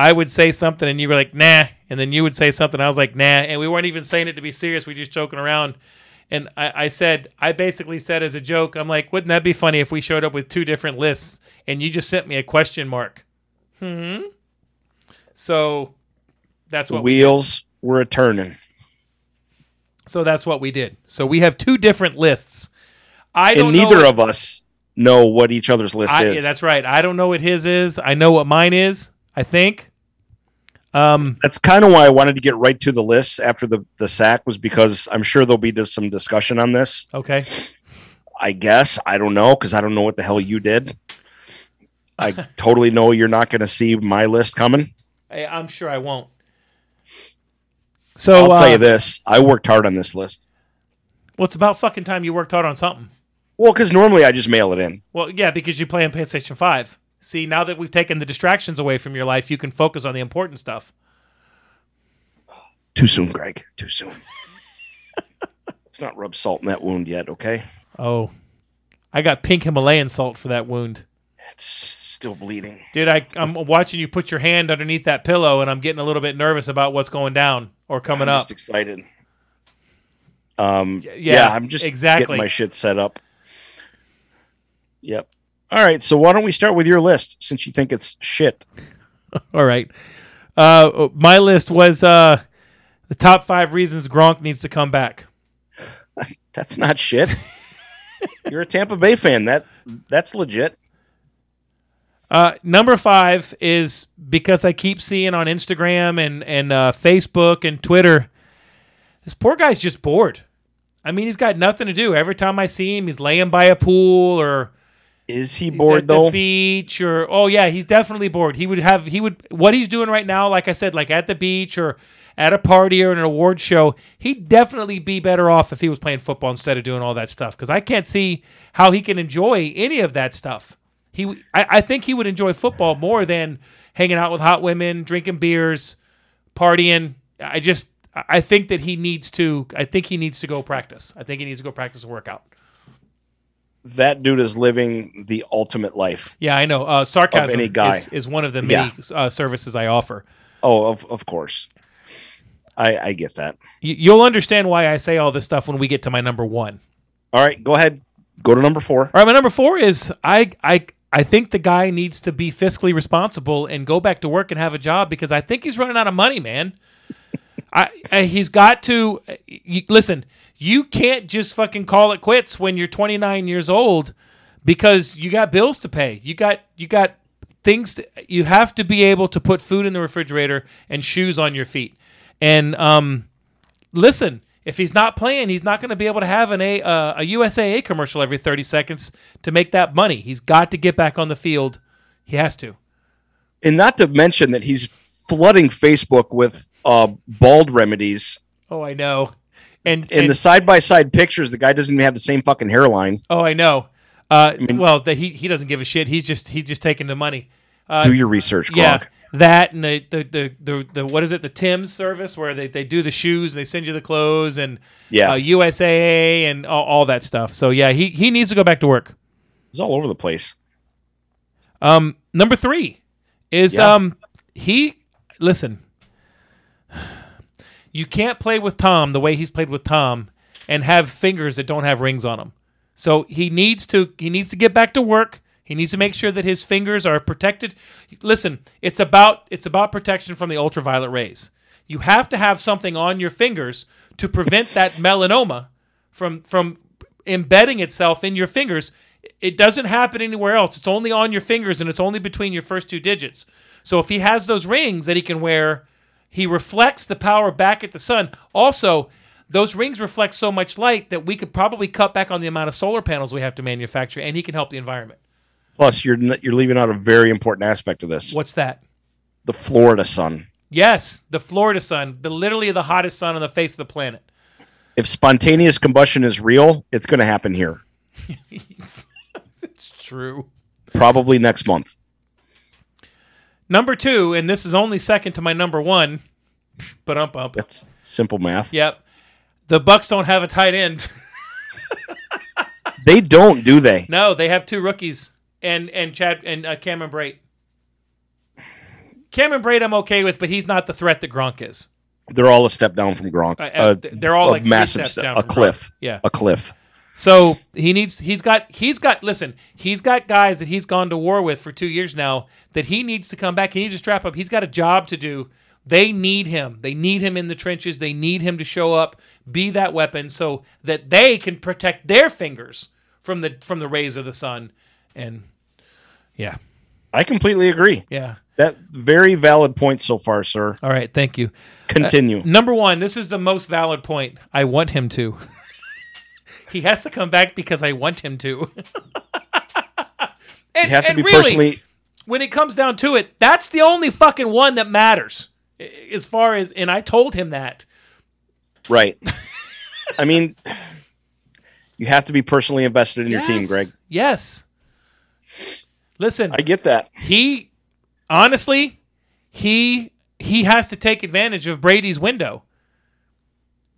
I would say something, and you were like, "Nah," and then you would say something, I was like, "Nah," and we weren't even saying it to be serious. We just joking around. And I, I said, I basically said as a joke, I'm like, wouldn't that be funny if we showed up with two different lists and you just sent me a question mark? Hmm. So that's The what we wheels were a turning. so that's what we did. So we have two different lists. I don't And neither of us know what each other's list I, is. yeah, that's right. I don't know what his is. I know what mine is. I think. Um. That's kind of why I wanted to get right to the list after the the sack was because I'm sure there'll be just some discussion on this. Okay. I guess I don't know because I don't know what the hell you did. I totally know you're not going to see my list coming. I, I'm sure I won't. So I'll uh, tell you this: I worked hard on this list. Well, it's about fucking time you worked hard on something. Well, because normally I just mail it in. Well, yeah, because you play on PlayStation Five. See, now that we've taken the distractions away from your life, you can focus on the important stuff. Too soon, Greg. Too soon. Let's not rub salt in that wound yet, okay? Oh, I got pink Himalayan salt for that wound. It's still bleeding. Dude, I, I'm watching you put your hand underneath that pillow, and I'm getting a little bit nervous about what's going down or coming I'm up. just excited. Um, yeah, yeah, I'm just exactly. getting my shit set up. Yep. All right, so why don't we start with your list since you think it's shit? All right. Uh, my list was uh, the top five reasons Gronk needs to come back. That's not shit. You're a Tampa Bay fan. That that's legit. Uh, number five is because I keep seeing on Instagram and and uh, Facebook and Twitter, this poor guy's just bored. I mean, he's got nothing to do. Every time I see him, he's laying by a pool or Is he he's bored at though? the beach or oh yeah, he's definitely bored. He would have he would what he's doing right now, like I said, like at the beach or at a party or an award show, he'd definitely be better off if he was playing football instead of doing all that stuff. Because I can't see how he can enjoy any of that stuff. He, I, I think he would enjoy football more than hanging out with hot women, drinking beers, partying. I just, I think that he needs to. I think he needs to go practice. I think he needs to go practice a workout. That dude is living the ultimate life. Yeah, I know. Uh, sarcasm any guy. Is, is one of the many uh, services I offer. Oh, of of course. I I get that. You, you'll understand why I say all this stuff when we get to my number one. All right, go ahead. Go to number four. All right, my number four is I I I think the guy needs to be fiscally responsible and go back to work and have a job because I think he's running out of money, man. I, I he's got to you, listen. You can't just fucking call it quits when you're 29 years old because you got bills to pay. You got you got things. To, you have to be able to put food in the refrigerator and shoes on your feet. And um, listen, if he's not playing, he's not going to be able to have an a uh, a USAA commercial every 30 seconds to make that money. He's got to get back on the field. He has to. And not to mention that he's flooding Facebook with uh, bald remedies. Oh, I know. And, In the side by side pictures, the guy doesn't even have the same fucking hairline. oh, I know. Uh, well, the, he he doesn't give a shit. He's just he's just taking the money. Uh, Do your research, Gronk. yeah, that and the the, the the the what is it? The Tim's service where they, they do the shoes and they send you the clothes and Yeah. uh, USAA and all, all that stuff. So yeah, he he needs to go back to work. He's all over the place. Um, number three is Yeah. um he listen. You can't play with Tom the way he's played with Tom and have fingers that don't have rings on them. So he needs to he needs to get back to work. He needs to make sure that his fingers are protected. Listen, it's about it's about protection from the ultraviolet rays. You have to have something on your fingers to prevent that melanoma from from embedding itself in your fingers. It doesn't happen anywhere else. It's only on your fingers and it's only between your first two digits. So if he has those rings that he can wear, he reflects the power back at the sun. Also, those rings reflect so much light that we could probably cut back on the amount of solar panels we have to manufacture, and he can help the environment. Plus, you're you're leaving out a very important aspect of this: What's that? the Florida sun. Yes, the Florida sun, the literally the hottest sun on the face of the planet. If spontaneous combustion is real, it's going to happen here, It's true. probably next month. Number two, and this is only second to my number one, but ump ump. That's simple math. Yep. The Bucs don't have a tight end. They don't, do they? No, they have two rookies and and Chad and uh, Cameron Brate. Cameron Brate, I'm okay with, but he's not the threat that Gronk is. They're all a step down from Gronk. Uh, uh, they're all a like massive steps step- down a from cliff. Gronk. Yeah. A cliff. So he needs. He's got. He's got. Listen. He's got guys that he's gone to war with for two years now. That he needs to come back. He needs to strap up. He's got a job to do. They need him. They need him in the trenches. They need him to show up, be that weapon, so that they can protect their fingers from the from the rays of the sun. And yeah, I completely agree. yeah. That very valid point so far, sir. All right. Thank you. Uh, Continue. Number one, this is the most valid point. I want him to. he has to come back because I want him to. and you have to be really, personally. when it comes down to it, that's the only fucking one that matters. As far as, and I told him that. Right. I mean, you have to be personally invested in your team, Greg. Yes. Listen, I get that. he honestly, he he has to take advantage of Brady's window.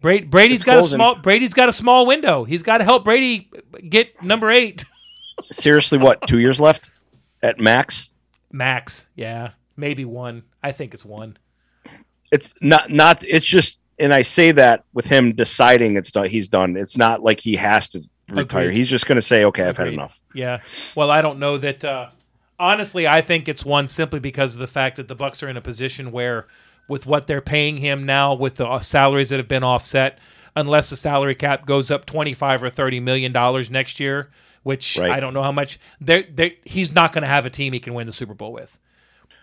Brady, Brady's got a small Brady's got a small window. He's got to help Brady get number eight. Seriously, what? Two years left at max. Max, yeah, maybe one. I think it's one. It's not. Not. It's just. And I say that with him deciding it's done. He's done. It's not like he has to retire. Agreed. He's just going to say, "Okay, I've had enough." Yeah. Well, I don't know that. Uh, honestly, I think it's one simply because of the fact that the Bucs are in a position where, with what they're paying him now, with the uh, salaries that have been offset, unless the salary cap goes up twenty five or thirty million dollars next year, which Right. I don't know how much. They're, they he's not going to have a team he can win the Super Bowl with.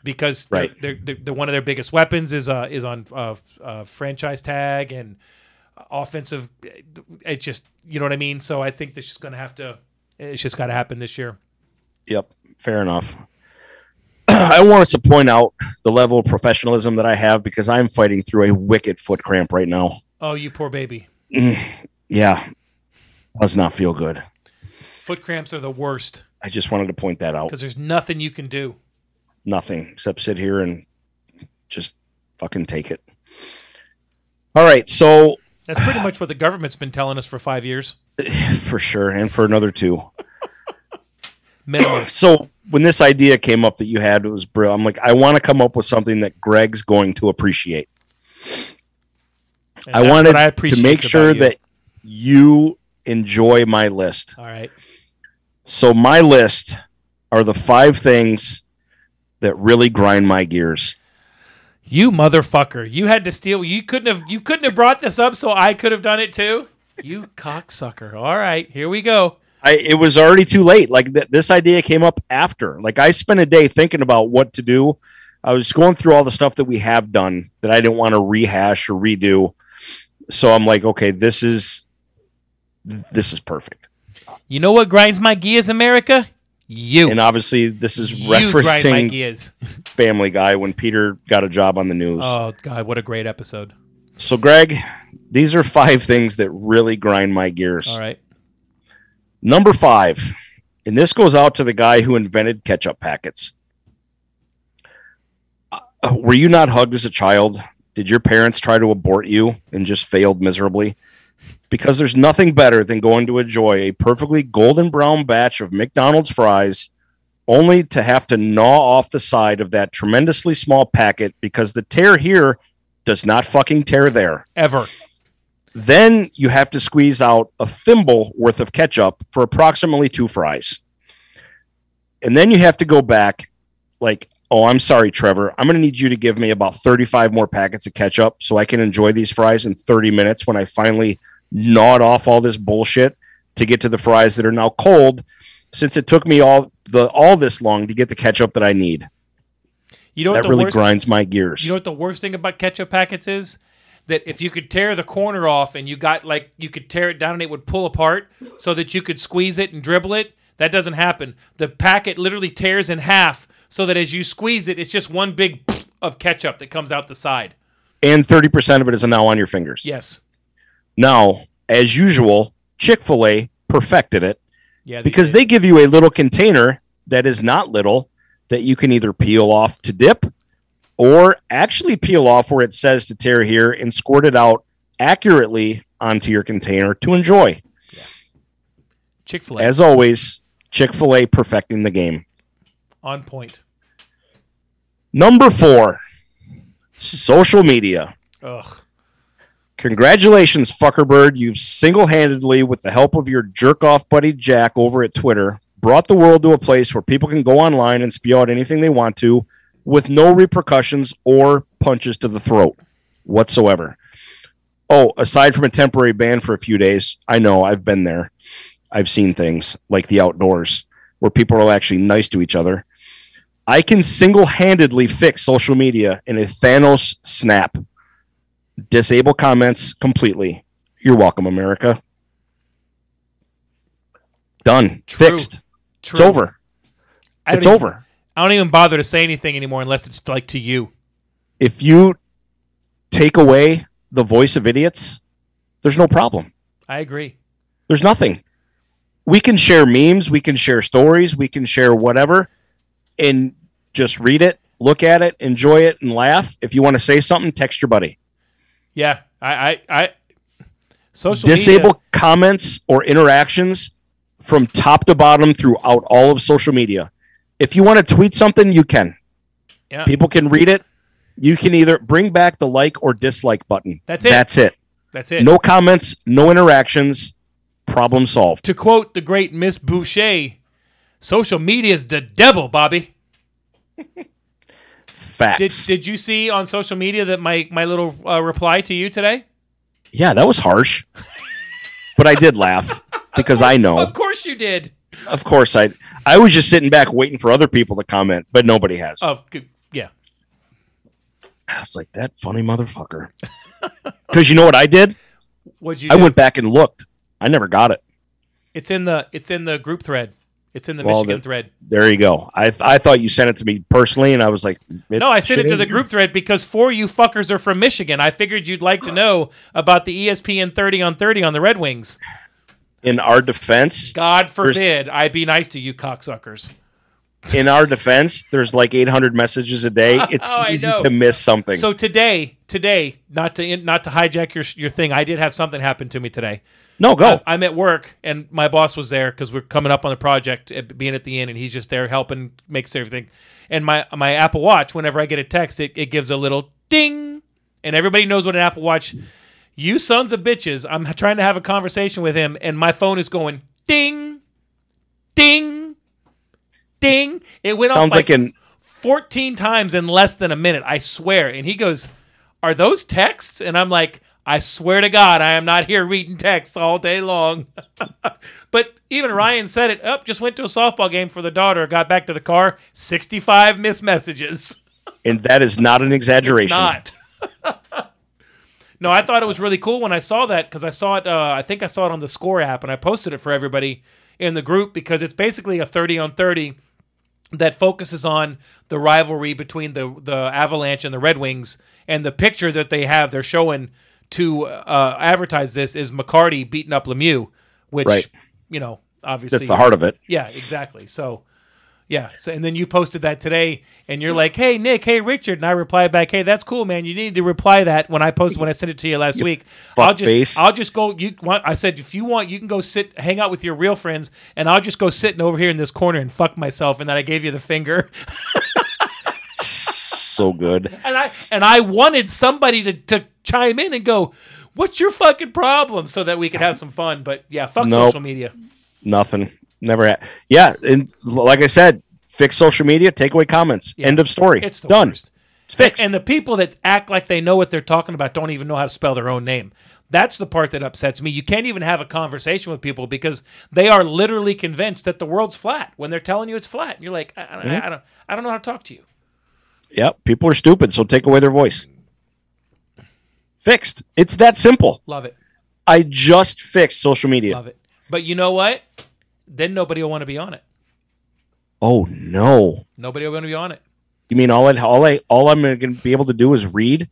Because they're, Right. they're, they're, they're- one of their biggest weapons is uh, is on uh, uh, franchise tag and offensive. It just you know what I mean. So I think this is going to have to. It's just got to happen this year. Yep, fair enough. I want us to point out the level of professionalism that I have because I'm fighting through a wicked foot cramp right now. Oh, you poor baby. Mm, yeah, does not feel good. Foot cramps are the worst I just wanted to point that out. because there's nothing you can do. Nothing except sit here and just fucking take it. All right, so That's pretty much what the government's been telling us for five years for sure, and for another two. Minimum. So when this idea came up that you had, it was brilliant. I'm like, I want to come up with something that Greg's going to appreciate. And I wanted I to make sure you. that you enjoy my list. All right. So my list are the five things that really grind my gears. You motherfucker! You had to steal. You couldn't have. You couldn't have brought this up, so I could have done it too. You cocksucker! All right, here we go. I it was already too late. Like th- this idea came up after. Like I spent a day thinking about what to do. I was going through all the stuff that we have done that I didn't want to rehash or redo. So I'm like, okay, this is this is perfect. You know what grinds my gears, America? You. And obviously, this is you referencing gears. Family Guy when Peter got a job on the news. Oh God, what a great episode! So, Greg, these are five things that really grind my gears. All right. Number five, and this goes out to the guy who invented ketchup packets. Uh, were you not hugged as a child? Did your parents try to abort you and just failed miserably? Because there's nothing better than going to enjoy a perfectly golden brown batch of McDonald's fries only to have to gnaw off the side of that tremendously small packet because the tear here does not fucking tear there. Ever. Then you have to squeeze out a thimble worth of ketchup for approximately two fries. And then you have to go back, like, oh, I'm sorry, Trevor. I'm going to need you to give me about 35 more packets of ketchup so I can enjoy these fries in 30 minutes when I finally gnawed off all this bullshit to get to the fries that are now cold since it took me all the all this long to get the ketchup that I need. You know what that really grinds my gears. You know what the worst thing about ketchup packets is? That if you could tear the corner off and you got like you could tear it down and it would pull apart so that you could squeeze it and dribble it. That doesn't happen. The packet literally tears in half so that as you squeeze it, it's just one big of ketchup that comes out the side. and 30% of it is now on your fingers. Yes. Now, as usual, Chick fil A perfected it Yeah. because did. they give you a little container that is not little that you can either peel off to dip or actually peel off where it says to tear here and squirt it out accurately onto your container to enjoy. Chick Fil A As always, Chick fil A perfecting the game. on point. Number four, social media. Ugh. Congratulations, Fuckerbird. You've single handedly, with the help of your jerk off buddy Jack over at Twitter, brought the world to a place where people can go online and spew out anything they want to with no repercussions or punches to the throat whatsoever. Oh, aside from a temporary ban for a few days, I know I've been there. I've seen things like the outdoors where people are actually nice to each other. I can single handedly fix social media in a Thanos snap disable comments completely. You're welcome, America. Done. True. Fixed. True. It's over. I It's even- over. I don't even bother to say anything anymore unless it's like to you. If you take away the voice of idiots, there's no problem. I agree. There's nothing. We can share memes, we can share stories, we can share whatever, and just read it, look at it, enjoy it, and laugh. If you want to say something, text your buddy. Yeah. I I, I social disable media, comments or interactions from top to bottom throughout all of social media. If you want to tweet something, you can. Yeah. People can read it. You can either bring back the like or dislike button. That's it. That's it. That's it. No comments, no interactions. Problem solved. To quote the great Miss Boucher, social media is the devil, Bobby. Facts. Did did you see on social media that my my little uh, reply to you today? yeah, that was harsh. but I did laugh because I know. Of course you did. Of course I I was just sitting back waiting for other people to comment, but nobody has. Of yeah. I was like, that funny motherfucker. Because you know what I did? What'd you? I do? went back and looked. I never got it. It's in the it's in the group thread. It's in the Well, Michigan the- thread. There you go. I I thought you sent it to me personally, and I was like, No, I sent it to the group thread because four of you fuckers are from Michigan. I figured you'd like to know about the ESPN 30 on 30 on the Red Wings. In our defense, God forbid I be nice to you cocksuckers. in our defense, there's like 800 messages a day. It's Oh, easy to miss something. So today, today, not to not to hijack your your thing, I did have something happen to me today. no, go. I, am at work and my boss was there because we're coming up on the project, eh, at, being at the end, and he's just there helping, makes everything. And my my Apple Watch, whenever I get a text, it, it gives a little ding, and everybody knows what an Apple Watch. You sons of bitches! I'm trying to have a conversation with him, and my phone is going ding, ding, ding. It went Sounds off like an 14 times in less than a minute. I swear. And he goes, Are those texts? And I'm like, I swear to God, I am not here reading texts all day long. but even Ryan said it up, just went to a softball game for the daughter, got back to the car, 65 missed messages. and that is not an exaggeration. Not. no, I thought it was really cool when I saw that because I saw it, uh, I think I saw it on the Score app and I posted it for everybody in the group because it's basically a 30 on 30 that focuses on the rivalry between the the Avalanche and the Red Wings, and the picture that they have they're showing to uh, advertise this is McCarty beating up Lemieux, which Right. you know obviously That's the heart of it. Yeah, exactly. So. Yeah, so, and then you posted that today, and you're like, "Hey Nick, hey Richard," and I replied back, "Hey, that's cool, man. You need to reply that when I posted when I sent it to you last week. I'll just, fuckface. I'll just go. You want? I said, if you want, you can go sit, hang out with your real friends, and I'll just go sitting over here in this corner and fuck myself. And then I gave you the finger, So good. and I and I wanted somebody to to chime in and go, "What's your fucking problem?" So that we could have some fun. But yeah, fuck Nope. social media. Nothing. Never had. Yeah, and like I said, fix social media, take away comments. Yeah. End of story. It's done. worst. It's fixed. And the people that act like they know what they're talking about don't even know how to spell their own name. That's the part that upsets me. You can't even have a conversation with people because they are literally convinced that the world's flat when they're telling you it's flat. And you're like, I, I, I mm-hmm. don't, I don't know how to talk to you. Yep, people are stupid, so take away their voice. Fixed. It's that simple. Love it. I just fixed social media. Love it. But you know what? Then nobody will want to be on it. Oh no. Nobody will want to be on it. You mean all I all I all I'm going to be able to do is read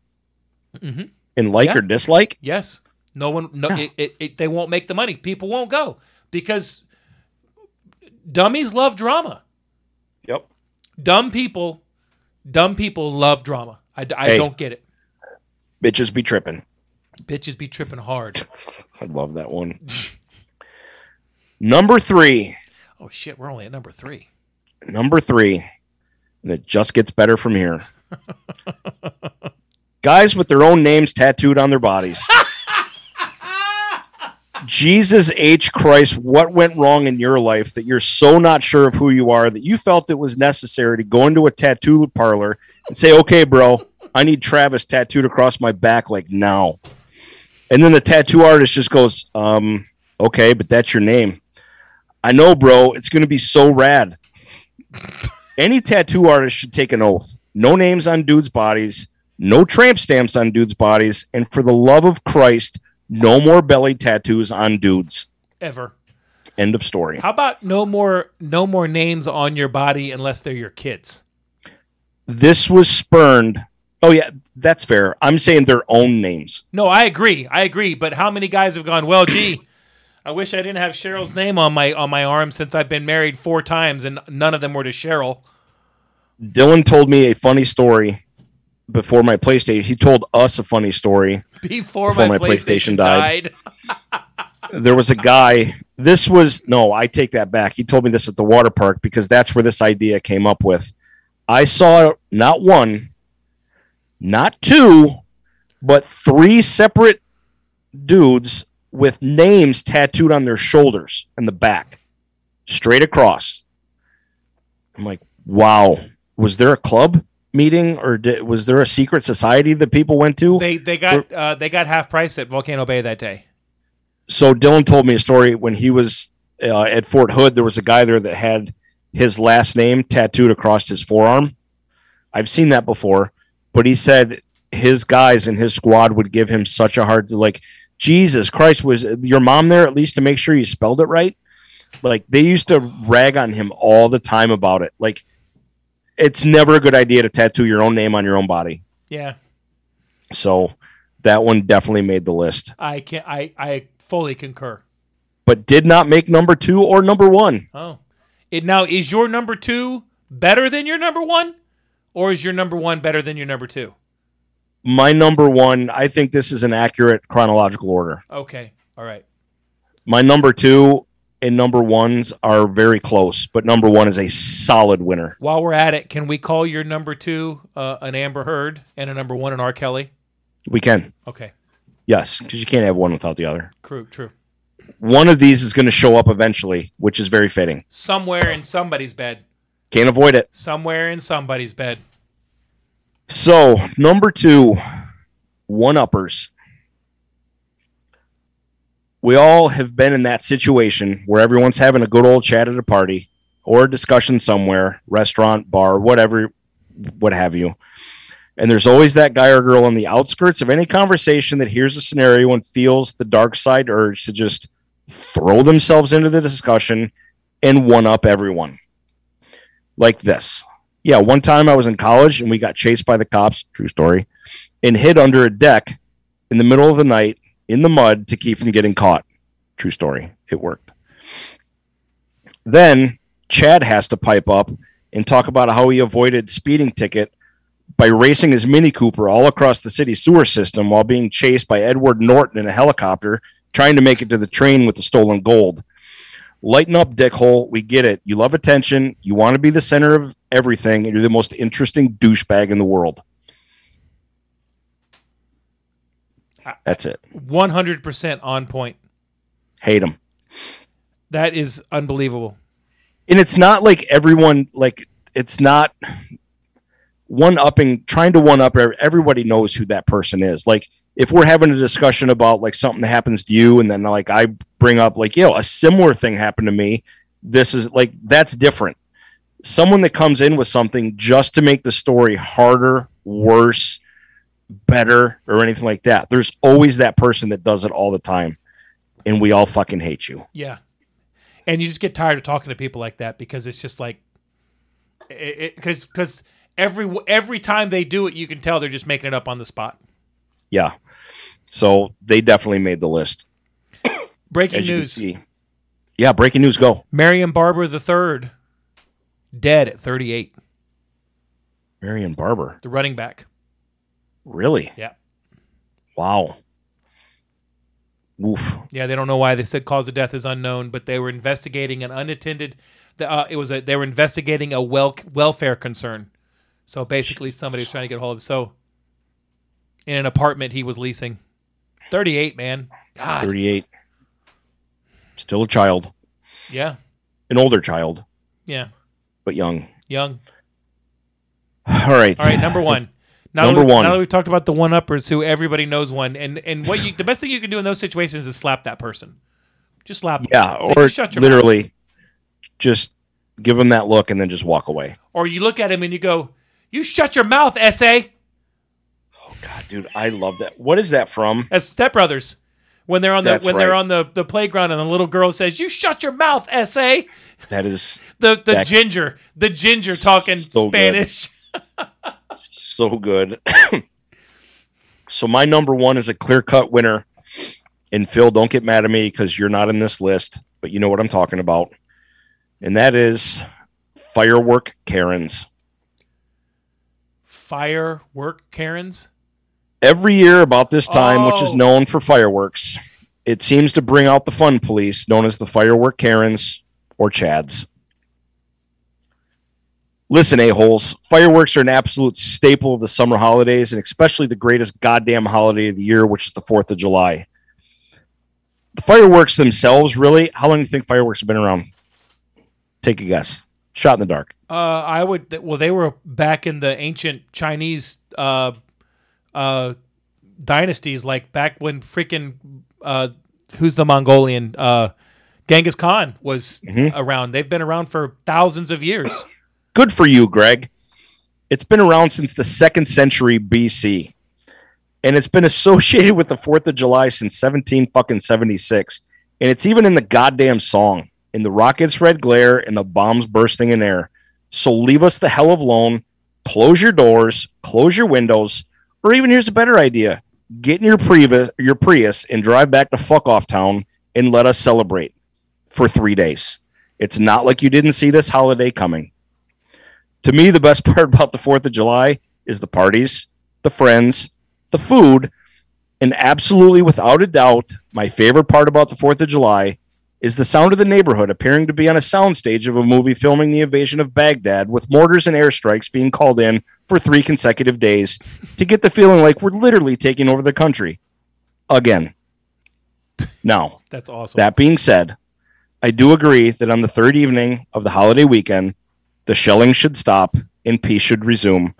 mm-hmm. and like Yeah. or dislike? Yes. No one. No. Yeah. It, it, it, they won't make the money. People won't go because dummies love drama. Yep. Dumb people. Dumb people love drama. I, I Hey. don't get it. Bitches be tripping. Bitches be tripping hard. I love that one. Number 3. Oh shit, we're only at number three. Number 3. And it just gets better from here. Guys with their own names tattooed on their bodies. Jesus H. Christ, what went wrong in your life that you're so not sure of who you are that you felt it was necessary to go into a tattoo parlor and say, okay, bro, I need Travis tattooed across my back like now. And then the tattoo artist just goes, um, okay, but that's your name. I know, bro, it's going to be so rad. Any tattoo artist should take an oath. No names on dudes' bodies, no tramp stamps on dudes' bodies, and for the love of Christ, no more belly tattoos on dudes. Ever. End of story. How about no more no more names on your body unless they're your kids? This was spurned. Oh yeah, that's fair. I'm saying their own names. No, I agree. I agree. But how many guys have gone? Well, gee, I wish I didn't have Cheryl's name on my on my arm since I've been married four times and none of them were to Cheryl. Dylan told me a funny story before my PlayStation. He told us a funny story. Before, Before my, my PlayStation, PlayStation died. died. There was a guy. This was no, I take that back. He told me this at the water park because that's where this idea came up with. I saw not one, not two, but three separate dudes with names tattooed on their shoulders and the back, straight across. I'm like, wow. Was there a club meeting or did, was there a secret society that people went to? They they got uh, they got half price at Volcano Bay that day. so Dylan told me a story when he was uh, at Fort Hood. There was a guy there that had his last name tattooed across his forearm. I've seen that before, but he said his guys and his squad would give him such a hard like Jesus Christ was your mom there at least to make sure you spelled it right. Like they used to rag on him all the time about it. Like it's never a good idea to tattoo your own name on your own body. Yeah, So that one definitely made the list, I can I I fully concur. but did not make number two or number one. Oh, it now is your number two better than your number one, or is your number one better than your number two? My number one, I think this is an accurate chronological order. Okay, all right. My number two and number ones are very close, but number one is a solid winner. While we're at it, can we call your number two uh, an Amber Heard and a number one an R. Kelly? We can, Okay, yes, because you can't have one without the other. true, true. One of these is going to show up eventually, which is very fitting. Somewhere in somebody's bed. Can't avoid it. Somewhere in somebody's bed. So, number two, one uppers. We all have been in that situation where everyone's having a good old chat at a party or a discussion somewhere, restaurant, bar, whatever, what have you. And there's always that guy or girl on the outskirts of any conversation that hears a scenario and feels the dark side urge to just throw themselves into the discussion and one up everyone. Like this. Yeah, one time I was in college and we got chased by the cops, true story, and hid under a deck in the middle of the night in the mud to keep from getting caught. True story. It worked. Then Chad has to pipe up and talk about how he avoided speeding ticket by racing his Mini Cooper all across the city sewer system while being chased by Edward Norton in a helicopter trying to make it to the train with the stolen gold. Lighten up, dickhole. We get it. You love attention. You want to be the center of everything, and you're the most interesting douchebag in the world. That's it. 100% on point. Hate him. That is unbelievable. And it's not like everyone, like, it's not one upping, trying to one up. Everybody knows who that person is. Like, if we're having a discussion about like something that happens to you, and then like I bring up, like, yo, a similar thing happened to me, this is like, that's different. someone that comes in with something just to make the story harder, worse, better, or anything like that. There's always that person that does it all the time. And we all fucking hate you. Yeah. And you just get tired of talking to people like that because it's just like, because because every every time they do it, you can tell they're just making it up on the spot. Yeah. So they definitely made the list. Breaking As news. Yeah, breaking news. Go. Marion Barber III dead at 38. Marion Barber. The running back. Really? Yeah. Wow. Oof. Yeah, they don't know why they said cause of death is unknown, but they were investigating an unattended. Uh, it was a they were investigating a well welfare concern. So basically, somebody was trying to get a hold of. So in an apartment he was leasing, thirty eight man. God, 38. Still a child. yeah, An older child, yeah, but young. young. All right. All right, number one. Now Number we, one. Now that we've talked about the one uppers, who everybody knows one, and and what you the best thing you can do in those situations is slap that person. Just slap. Yeah, Say, or "Just shut your mouth." literally just give them that look and then just walk away. Or you look at him and you go, "You shut your mouth, sa." Dude, I love that. What is that from? As Step Brothers, when they're on the That's when they're right. on the, the playground and the little girl says, "You shut your mouth, sa." That is The the That- ginger, the ginger talking So good. Spanish. so good. so my number one is a clear cut winner. And Phil, don't get mad at me because you're not in this list, but you know what I'm talking about. And that is firework Karens. Firework Karens. Every year about this time, which is Oh. known for fireworks, it seems to bring out the fun police known as the firework Karens or Chads. Listen, a-holes, fireworks are an absolute staple of the summer holidays and especially the greatest goddamn holiday of the year, which is the 4th of July. The fireworks themselves, really, how long do you think fireworks have been around? Take a guess. Shot in the dark. Uh, I would. Well, they were back in the ancient Chinese uh, uh, dynasties, like back when freaking uh, who's the Mongolian uh, Genghis Khan was Mhm. around. They've been around for thousands of years. Good for you, Greg. It's been around since the second century BC. And it's been associated with the 4th of July since 17 fucking 76. And it's even in the goddamn song. In the rockets red glare and the bombs bursting in air. So leave us the hell alone. Close your doors, close your windows, or even here's a better idea. Get in your Prius, your Prius and drive back to fuck off town and let us celebrate for 3 days. It's not like you didn't see this holiday coming to me, the best part about the 4th of July is the parties, the friends, the food, and absolutely without a doubt, my favorite part about the 4th of July is the sound of the neighborhood appearing to be on a soundstage of a movie filming the invasion of Baghdad with mortars and airstrikes being called in for three consecutive days to get the feeling like we're literally taking over the country again. Now, That's awesome. that being said, I do agree that on the third evening of the holiday weekend, the shelling should stop and peace should resume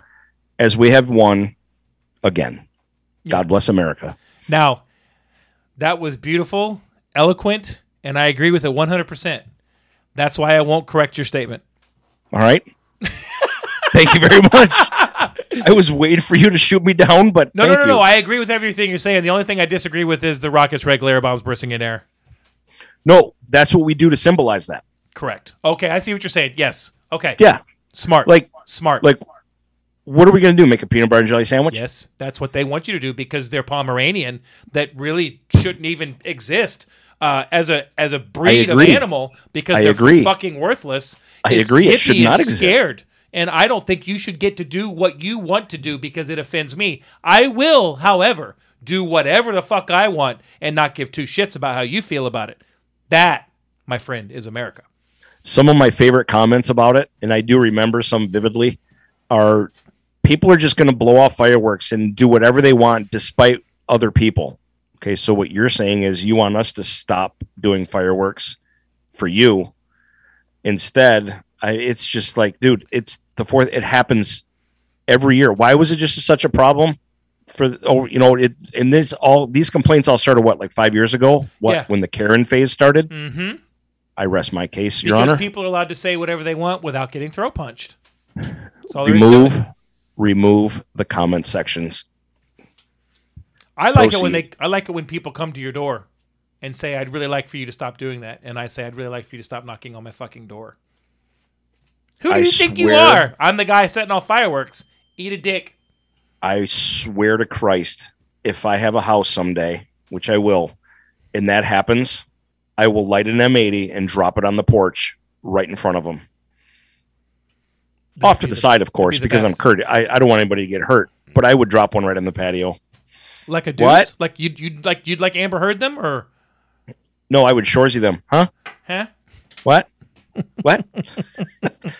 as we have won again. God bless America. Now, that was beautiful, eloquent, and I agree with it 100%. That's why I won't correct your statement. All right. thank you very much. I was waiting for you to shoot me down, but No, no, no, you. no. I agree with everything you're saying. The only thing I disagree with is the rockets, red glare bombs bursting in air. no, that's what we do to symbolize that. Correct. Okay, I see what you're saying. Yes. Okay. Yeah. Smart. Like, smart. like, what are we going to do? Make a peanut butter and jelly sandwich? yes, that's what they want you to do because they're Pomeranian that really shouldn't even exist uh, as a as a breed of animal because I they're agree. fucking worthless. I agree. It should not exist. Scared. And I don't think you should get to do what you want to do because it offends me. I will, however, do whatever the fuck I want and not give two shits about how you feel about it. That, my friend, is America. some of my favorite comments about it, and I do remember some vividly, are people are just going to blow off fireworks and do whatever they want despite other people. Okay, so what you're saying is you want us to stop doing fireworks for you. Instead, I, it's just like, dude, it's the fourth. It happens every year. Why was it just such a problem? For oh, you know, it and this all these complaints all started what like five years ago. What Yeah. when the Karen phase started? Mm-hmm. I rest my case, Your because Honor. people are allowed to say whatever they want without getting throw punched. That's all there is to remove remove the comment sections. I like it when they. I like it when people come to your door and say, "I'd really like for you to stop doing that," and I say, "I'd really like for you to stop knocking on my fucking door." Who do I you think you are? I'm the guy setting off fireworks. Eat a dick. I swear to Christ, if I have a house someday, which I will, and that happens, I will light an M80 and drop it on the porch right in front of them. Off to the, the- side, of course, the because I'm best. courteous. I, I don't want anybody to get hurt, but I would drop one right on the patio. Like a deuce. What? Like you'd you'd like you'd like Amber Heard them or No, I would shoresy them. Huh? huh? What? What?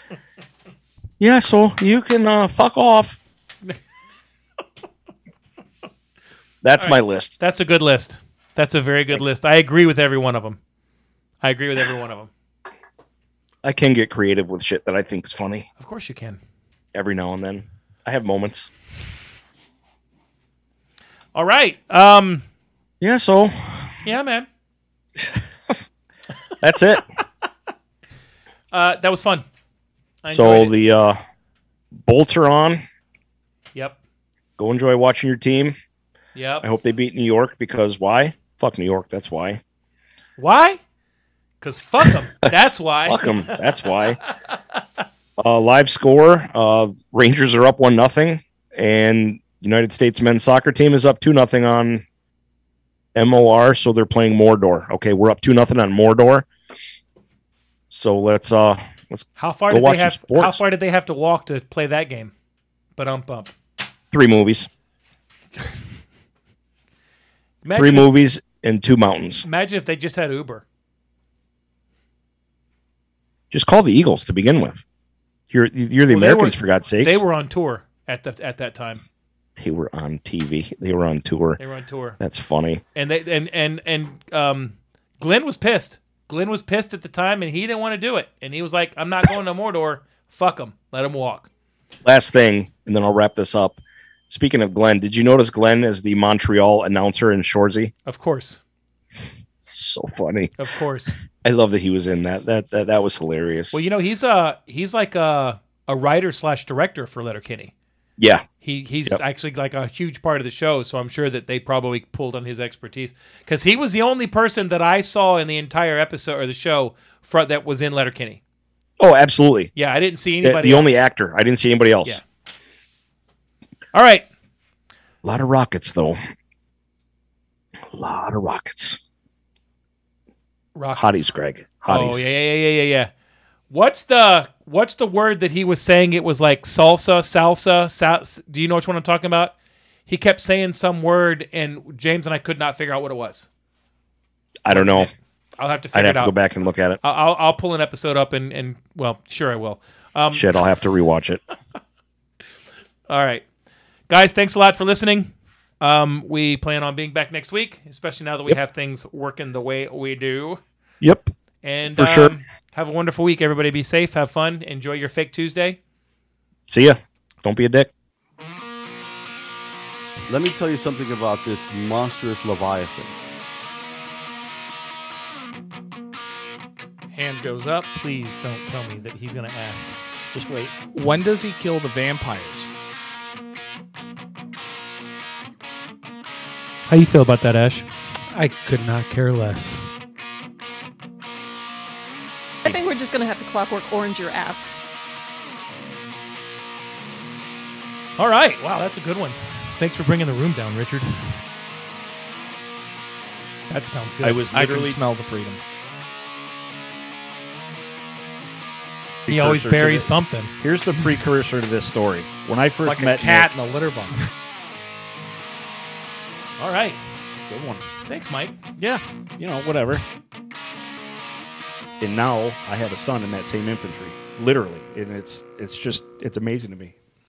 yeah, so you can uh, fuck off. That's All my list. That's a good list. That's a very good list. I agree with every one of them. I agree with every one of them. I can get creative with shit that I think is funny Of course you can. every now and then. I have moments. All right. Um. Yeah, so Yeah, man. that's it. Uh, that was fun. I so the uh, bolts are on. Yep. Go enjoy watching your team. Yep. I hope they beat New York because why? Fuck New York. That's why. Why? Because fuck them. That's why. Fuck them. That's why. Uh, live score: uh, Rangers are up one nothing, and United States men's soccer team is up two nothing on MOR. So they're playing Mordor. Okay, we're up two nothing on Mordor. So let's uh let's How far Go did they have? How far did they have to walk to play that game? But um bump. three movies, three if, movies and two mountains. Imagine if they just had Uber. Just call the Eagles to begin with. You're you're the Well, Americans were- for God's sakes. They were on tour at the at that time. They were on TV. They were on tour. They were on tour, That's funny. and they and and and um, Glenn was pissed. Glenn was pissed at the time, and he didn't want to do it. And he was like, "I'm not going to Mordor. Fuck him. Let him walk." Last thing, and then I'll wrap this up. Speaking of Glenn, did you notice Glenn as the Montreal announcer in Shoresy? Of course, So funny. of course. I love that he was in that. That that, that was hilarious. well, you know, he's uh he's like a a writer slash director for Letterkenny. Yeah, He he's Yep. actually like a huge part of the show, so I'm sure that they probably pulled on his expertise because he was the only person that I saw in the entire episode or the show fro- that was in Letterkenny. Oh, absolutely. Yeah, I didn't see anybody. the only else. actor. I didn't see anybody else. Yeah. All right, A lot of rockets, though. A lot of rockets. Rockets. Hotties, Greg. Hotties. Oh yeah, yeah, yeah, yeah, yeah. What's the what's the word that he was saying? It was like salsa, salsa. Sal- do you know which one I'm talking about? He kept saying some word, and James and I could not figure out what it was. I don't know. I'll have to I'd figure have it to go back and look at it. I'll, I'll pull an episode up and and well, sure I will. Um, Shit, I'll have to rewatch it. All right, guys, thanks a lot for listening. Um, we plan on being back next week, especially now that we Yep. have things working the way we do. Yep. And For sure. Have a wonderful week, everybody. Be safe, have fun, enjoy your fake Tuesday. See ya. Don't be a dick. Let me tell you something about this monstrous Leviathan. Hand goes up. Please don't tell me that he's going to ask. Just wait. When does he kill the vampires? How you feel about that, Ash? I could not care less. I think we're just gonna have to clockwork orange your ass. All right. Wow, that's a good one. Thanks for bringing the room down, Richard. That sounds good. I was I can literally smell the freedom. he always buries something. Here's the precursor to this story. When I It's first like a met cat Nick, in a litter box. All right. good one. Thanks, Mike. Yeah, you know, whatever. And now I have a son in that same infantry, literally, and it's it's just it's amazing to me.